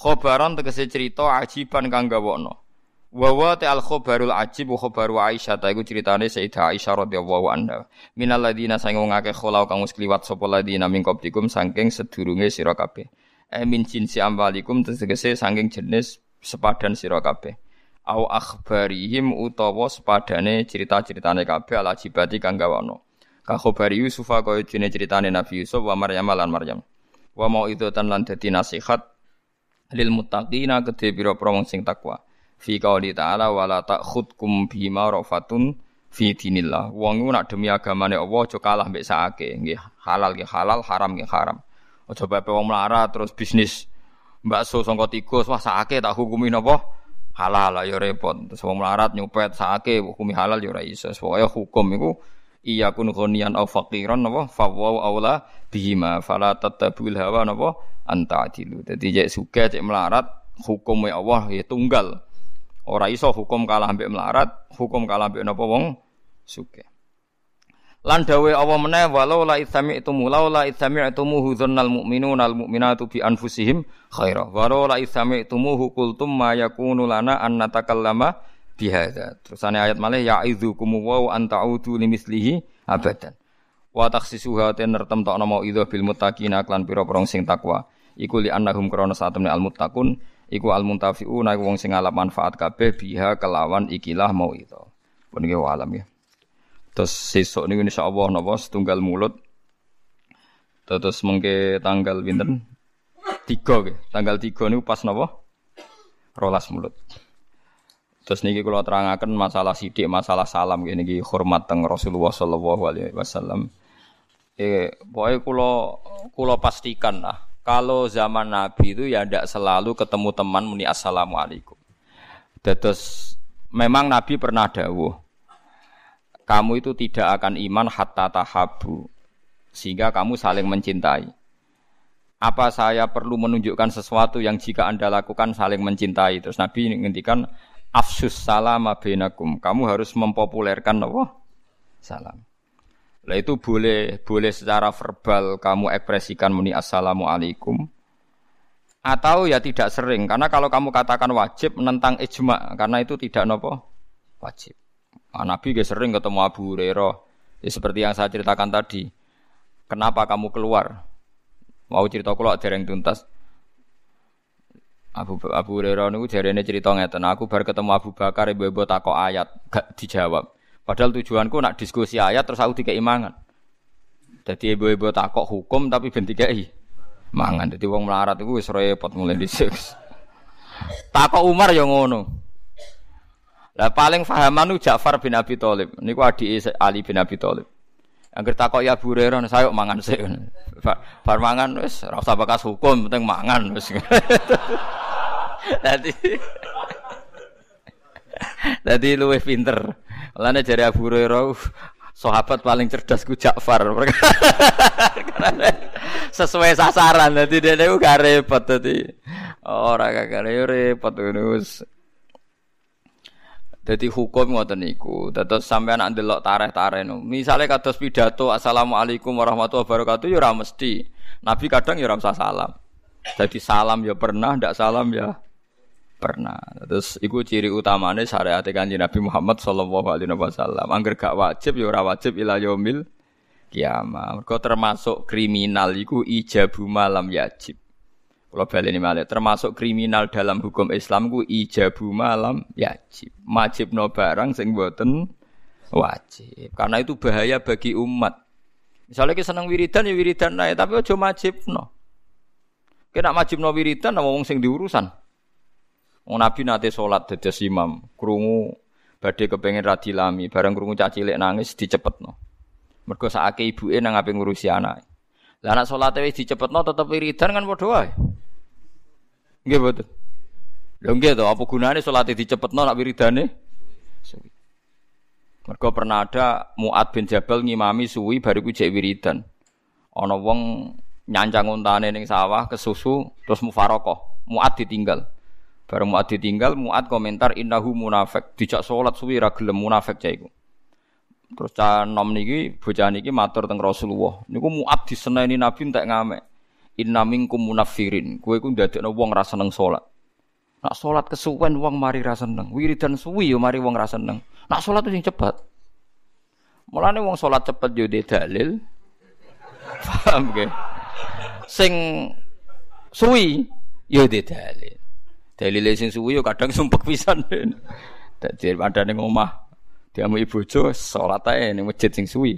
Khobaran tegese cerita ajiban kang gawokno Wa wa al khabarul ajib wa khabaru Aisyah ta iku critane Sayyidah Aisyah radhiyallahu anha. Minal ladina sang wong akeh kholau kang wis kliwat sapa ladina min qablikum saking sedurunge sira kabeh. E min jinsi amwalikum tegese saking jenis sepadan sira kabeh. Au akhbarihim utawa sepadane cerita-ceritane kabeh al ajibati kang gawono. Ka khabari Yusuf kaya dene critane Nabi Yusuf wa Maryam lan Maryam. Wa mau itu lan dadi nasihat lil muttaqina kedhe pira-pira sing takwa. Fi qauli ta'ala wala ta'khudkum bima rafatun fi dinillah. Wong nak demi agamane Allah aja kalah mbek sakake. Halal nggih halal, haram nggih haram. Aja bae wong melarat terus bisnis bakso sangka tikus wah sakake tak hukumi napa? Halal lah ya repot. Terus wong melarat nyupet sakake hukumi halal ya ora iso. Pokoke hukum iku iya kun ghaniyan au faqiran napa fawwa aula bihima fala tatabul hawa napa anta adilu. Dadi cek suge cek melarat hukum Allah ya tunggal. Ora iso hukum kalah ambek melarat, hukum kalah ambek napa wong suge. Lan dawe Allah meneh walau la itsami'tumu law la itsami'tumuhu dzannal mu'minuna al mu'minatu bi anfusihim khaira. Walau la itsami'tumuhu qultum ma yakunu lana an natakallama bihadza. Terusane ayat malih ya'idzukum wa an ta'udu limislihi abadan. Wa takhsisuha ten nertemtokno mau idza bil muttaqina klan pira-pira sing takwa. Iku li annahum krana satemne al muttaqun iku al muntafiuna wong sing ngalap manfaat kabeh biha kelawan ikilah mau itu. Pun alam ya. Terus sesuk niku insyaallah napa setunggal mulut. Terus mengke tanggal pinten? Tiga ke. Tanggal tiga niku pas napa? Rolas mulut. Terus niki kula terangaken masalah sidik, masalah salam gini niki hormat teng Rasulullah sallallahu alaihi wasallam. Eh, pokoknya kula kula pastikan lah kalau zaman Nabi itu ya tidak selalu ketemu teman muni assalamualaikum. Terus memang Nabi pernah dawuh kamu itu tidak akan iman hatta tahabu sehingga kamu saling mencintai. Apa saya perlu menunjukkan sesuatu yang jika Anda lakukan saling mencintai? Terus Nabi ngendikan afsus salam bainakum. Kamu harus mempopulerkan apa? Salam. Lah itu boleh boleh secara verbal kamu ekspresikan muni assalamualaikum atau ya tidak sering karena kalau kamu katakan wajib menentang ijma karena itu tidak nopo wajib. Nah, Nabi gak sering ketemu Abu Hurairah. Ya, seperti yang saya ceritakan tadi. Kenapa kamu keluar? Mau cerita keluar dereng tuntas. Abu Abu Hurairah niku jarene cerita ngeten, aku bar ketemu Abu Bakar ibu-ibu takok ayat, gak dijawab. Padahal tujuanku nak diskusi ayat terus aku dikei mangan. Jadi ibu-ibu takok hukum tapi ben dikei mangan. Jadi wong melarat iku wis repot mulai dhisik. takok Umar ya ngono. Lah paling fahaman nu Ja'far bin Abi Thalib. Niku adike Ali bin Abi Thalib. Angger takok ya Bu saya mangan sik. Bar mangan wis ora usah bakas hukum, penting mangan wis. Dadi Dadi luwih pinter. Lane jare Abu Hurairah sahabat paling cerdas ku Ja'far. Sesuai sasaran dadi dene ku gak repot dadi. Ora gak repot ngono jadi hukum ngoten niku. Dados sampean nak ndelok tareh-tareh no. Misale kados pidato Assalamualaikum warahmatullahi wabarakatuh ya ora mesti. Nabi kadang ya ora salam. Jadi salam ya pernah, ndak salam ya pernah. Terus iku ciri utamane syariat Kanjeng Nabi Muhammad sallallahu alaihi wasallam. Angger gak wajib ya ora wajib ila yaumil kiamah. Mergo termasuk kriminal iku ijabu malam yajib. Kalau balik ini malah termasuk kriminal dalam hukum Islam ku ijabu malam yajib. Wajib no barang sing boten wajib. Karena itu bahaya bagi umat. Misalnya kita senang wiridan ya wiridan naik, tapi ojo wajib no. Kena wajib no wiridan nama wong sing diurusan. Wong Nabi nate sholat dados imam, krungu badhe kepengen radilami, bareng krungu caci lek nangis dicepetno. Mergo sakake ibuke nang ape ngurusi anak. Lah anak salate wis dicepetno tetep wiridan kan padha wae. Nggih betul. Lho nggih to, apa gunane salat dicepetno nak wiridane? Mergo pernah ada Muad bin Jabal ngimami suwi bariku jek wiridan. Ana wong nyancang untane ning sawah kesusu terus mufarokoh. Muad ditinggal. Bareng Muad ditinggal, Muad komentar innahu munafik. Dijak salat suwi ra gelem munafik cah iku. Terus cah nom niki bocah niki matur teng Rasulullah. Niku Muad diseneni Nabi entek ngamek. Inna minkum munafirin. Kowe iku ndadekno wong ra seneng salat. Nak salat kesuwen wong mari ra seneng. Wiridan suwi yo mari wong ra seneng. Nak salat sing cepet. Mulane wong salat cepet yo dalil. Paham ge? Sing suwi yo dalil. Dalil sing suwi yo kadang sumpek pisan. Dadi padane ngomah diamu bojo salat ae ning masjid sing suwi.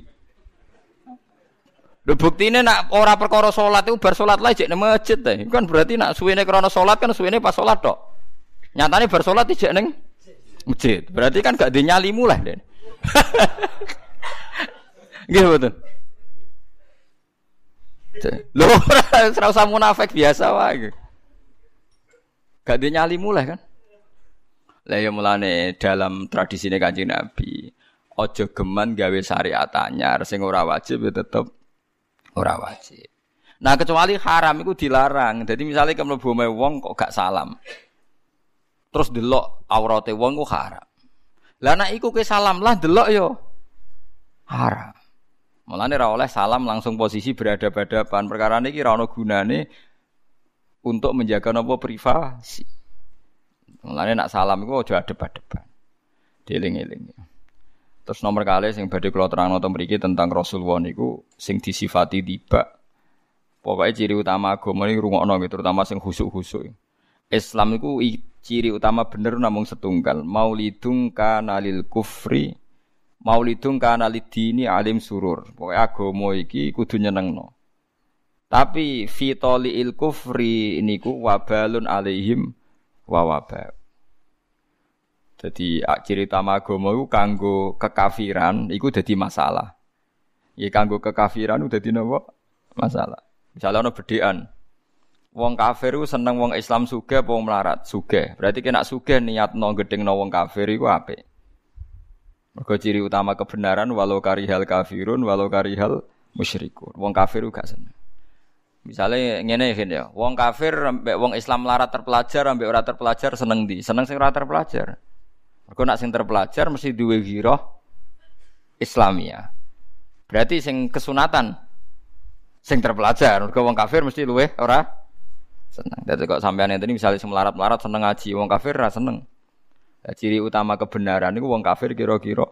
Lho buktine nak ora perkara salat itu bar salat lah jek nang masjid ta. Kan berarti nak suwene krana salat kan suwene pas salat tok. Nyatane bar salat jek nang masjid. Berarti kan gak dinyalimu lah Den. Nggih betul. Lho ora usah munafik biasa wae. Gak dinyalimu lah kan. Lah ya mulane dalam tradisi Kanjeng Nabi, ojo geman gawe syariat anyar sing ora wajib ya tetep ora wajib. Nah kecuali haram itu dilarang. Jadi misalnya kamu mlebu wong kok gak salam. Terus delok aurate wong kok haram. Lah nek iku ke salam lah delok yo haram. Mulane ra oleh salam langsung posisi berhadapan-hadapan. Perkara niki ra ono gunane untuk menjaga nopo privasi. Mulane nak salam iku aja adep-adepan. Dieling-eling. Terus nomor kali sing badhe kula terangno teng mriki tentang Rasulullah niku sing disifati tiba. Pokoknya ciri utama agama ini rungokno gitu, terutama sing khusuk-khusuk. Islam itu ciri utama bener namung setunggal. Maulidung kanalil kufri, maulidung kanalid dini alim surur. Pokoknya agama iki kudu nyenengno. Tapi fitoli il kufri niku wabalun alaihim wa wabal. Jadi ciri agama itu kanggo kekafiran, itu jadi masalah. Ya kanggo kekafiran itu jadi nopo masalah. Misalnya ono bedean, wong kafir itu seneng wong Islam suge, wong melarat suge. Berarti kena no gedeng no wong kafir itu apa? Ciri utama kebenaran walau karihal kafirun walau karihal musyrikun. Wong kafir gak seneng. Misalnya ngene ya, wong kafir ambek wong Islam melarat terpelajar ambek ora terpelajar seneng di, seneng sing ora terpelajar. Mergo nak sing terpelajar mesti duwe giroh Islamia. Berarti sing kesunatan sing terpelajar. Mergo wong kafir mesti luwe ora seneng. Dadi kok sampean ini misalnya sing melarat-melarat seneng ngaji, wong kafir ora seneng. Ciri utama kebenaran itu wong kafir kira-kira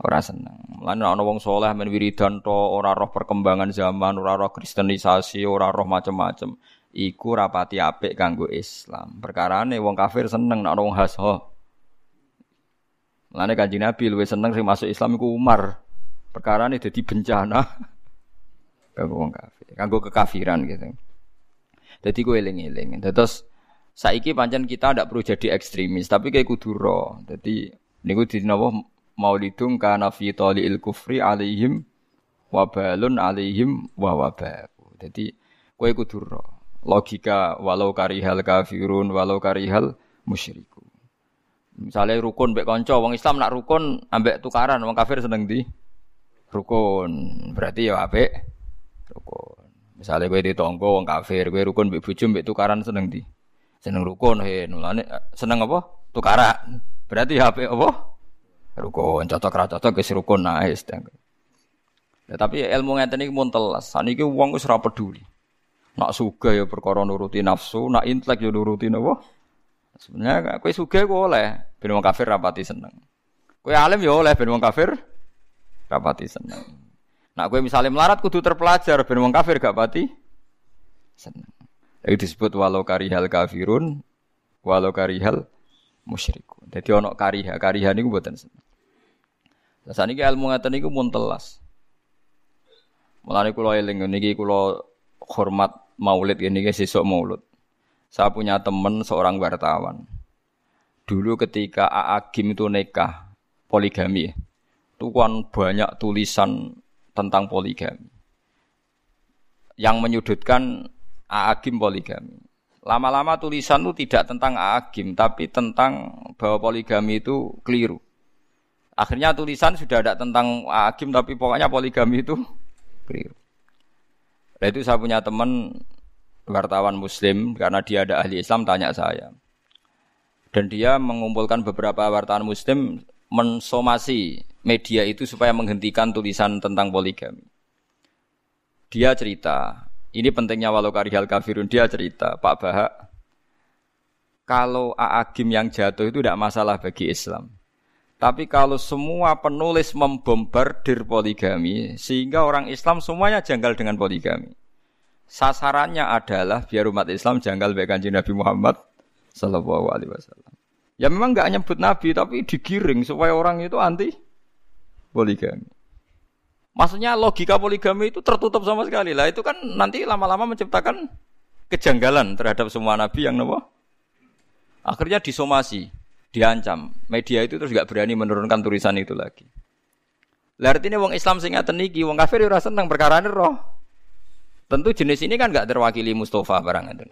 ora seneng. Lan ana wong soleh men wiridan to ora roh perkembangan zaman, ora roh kristenisasi, ora roh macem-macem. Iku rapati apik kanggo Islam. Perkarane wong kafir seneng nek ana wong hasho. Mulane Kanjeng Nabi luwih seneng sing masuk Islam iku Umar. Perkara ini jadi bencana kanggo wong kafir, kanggo kekafiran gitu. Jadi gue eling-eling. Terus saiki pancen kita tidak perlu jadi ekstremis, tapi kayak kudu ro. Jadi niku di napa maulidung kana fi il kufri alaihim wabalun alaihim wa wabab. Jadi kowe kudu. Logika walau karihal kafirun walau karihal musyriku. Misalnya rukun mbek kanca wong Islam nak rukun ambek tukaran wong kafir seneng di rukun. Berarti ya apik rukun. Misalnya kowe ditonggo wong kafir, kowe rukun mbek bojo mbek tukaran seneng di. Seneng rukun he nulane seneng apa? Tukaran. Berarti ya apik apa? Rukun. Cocok ra cocok wis rukun nice. Ya, tapi ilmu ngeten iki mun telas. Saniki wong wis ora peduli. Nak suga ya perkara nuruti nafsu, nak intelek ya nuruti napa? Sebenarnya kue suge kue oleh, ben wong kafir rapati seneng. Kue alim ya oleh ben wong kafir rapati seneng. Nah kue misalnya melarat kudu terpelajar ben wong kafir gak pati seneng. Itu disebut walau karihal kafirun, walau karihal musyrikun. Jadi ono kariha, kariha niku mboten seneng. Lah saniki ilmu ngaten niku mun telas. Mulane kula eling niki kula hormat maulid ngene iki sesuk maulid. Saya punya teman seorang wartawan. Dulu ketika Aagim itu nikah poligami, itu kan banyak tulisan tentang poligami. Yang menyudutkan Aagim poligami. Lama-lama tulisan itu tidak tentang Aagim, tapi tentang bahwa poligami itu keliru. Akhirnya tulisan sudah ada tentang Aagim, tapi pokoknya poligami itu keliru. Nah itu saya punya teman wartawan muslim karena dia ada ahli Islam tanya saya. Dan dia mengumpulkan beberapa wartawan muslim mensomasi media itu supaya menghentikan tulisan tentang poligami. Dia cerita, ini pentingnya walau karihal kafirun, dia cerita, Pak Bahak, kalau Aagim yang jatuh itu tidak masalah bagi Islam. Tapi kalau semua penulis membombardir poligami, sehingga orang Islam semuanya janggal dengan poligami sasarannya adalah biar umat Islam janggal baik kanji Nabi Muhammad Sallallahu Alaihi Wasallam. Ya memang nggak nyebut Nabi tapi digiring supaya orang itu anti poligami. Maksudnya logika poligami itu tertutup sama sekali lah. Itu kan nanti lama-lama menciptakan kejanggalan terhadap semua nabi yang nopo. Akhirnya disomasi, diancam. Media itu terus gak berani menurunkan tulisan itu lagi. Lah ini wong Islam sing ngaten iki, wong kafir ora seneng perkara roh. Tentu jenis ini kan gak terwakili Mustafa barang itu.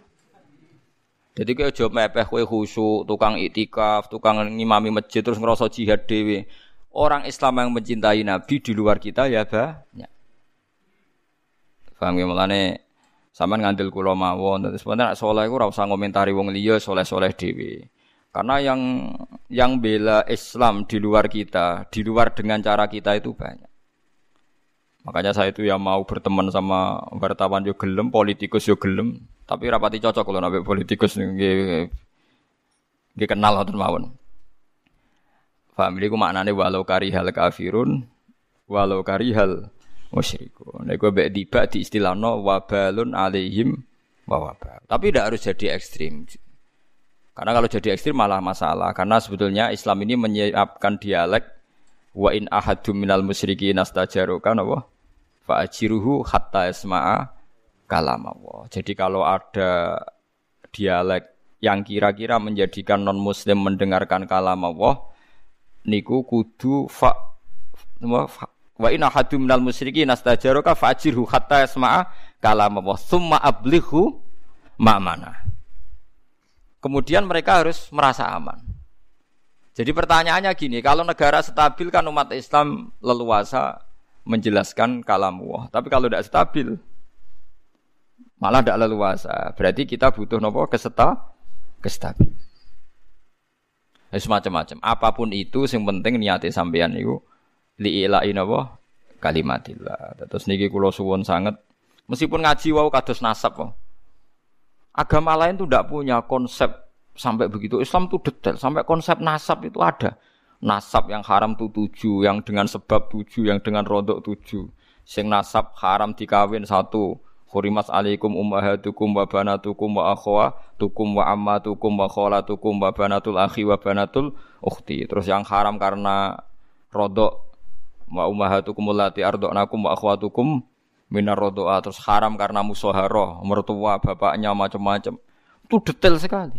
Jadi kayak job mepeh kue khusyuk, tukang itikaf, tukang ngimami masjid terus ngerasa jihad dewi orang Islam yang mencintai Nabi di luar kita ya banyak. Paham ya mulane sampean ngandel kula mawon terus sebenarnya iku ora usah ngomentari wong liya soleh-soleh dhewe. Karena yang yang bela Islam di luar kita, di luar dengan cara kita itu banyak. Makanya saya itu ya mau berteman sama wartawan yo gelem, politikus yo gelem, tapi rapati cocok kalau nabi politikus nggih kenal ngoten mawon. Paham ini maknanya walau karihal kafirun walau karihal musyrikun. Nek gue tiba di istilah no wabalun alaihim wawabal. Tapi tidak harus jadi ekstrim. Karena kalau jadi ekstrim malah masalah. Karena sebetulnya Islam ini menyiapkan dialek wa in ahadum minal musyrikin astajaruka apa? Fa ajiruhu hatta isma'a kalam Allah. Jadi kalau ada dialek yang kira-kira menjadikan non muslim mendengarkan kalam Allah, niku kudu fa wa inna hadum minal musyrikin nastajaraka fajirhu hatta yasma'a kalam Allah summa ablighu ma'mana. Kemudian mereka harus merasa aman. Jadi pertanyaannya gini, kalau negara stabil kan umat Islam leluasa menjelaskan kalam Allah. Tapi kalau tidak stabil, malah tidak leluasa. Berarti kita butuh nopo keseta, kestabil. Ya semacam-macam. Apa pun itu sing penting niate sampean niku liilain apa kalimatillah. Terus niki kula suwun sangat meskipun ngaji wau kados nasab kok. Agama lain tuh tidak punya konsep sampai begitu. Islam tuh detail sampai konsep nasab itu ada. Nasab yang haram tuh tujuh, yang dengan sebab tujuh, yang dengan rodok tujuh. Sing nasab haram dikawin satu, Hurimat alaikum ummahatukum wa banatukum wa akhwatukum wa ammatukum wa khalatukum wa banatul akhi wa banatul ukhti. Terus yang haram karena rodok wa ummahatukum allati arda'nakum wa akhwatukum minar rodoa. Terus haram karena musoharoh, mertua, bapaknya macam-macam. Itu detail sekali.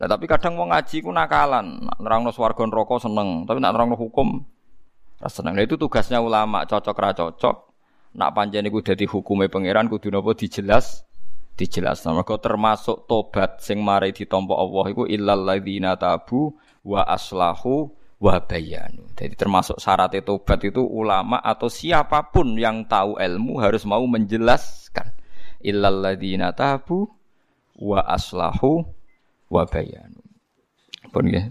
Nah, tapi kadang mau ngaji ku nakalan, nerangno swarga neraka seneng, tapi nak nerangno hukum seneng. Nah, itu tugasnya ulama, cocok ra cocok nak panjang iku dadi hukume pangeran kudu napa dijelas dijelas mergo termasuk tobat sing mari ditampa Allah iku illal ladzina tabu wa aslahu wa bayanu. Jadi termasuk syarat tobat itu ulama atau siapa pun yang tahu ilmu harus mau menjelaskan illal ladzina tabu wa aslahu wa bayanu. Pun ya,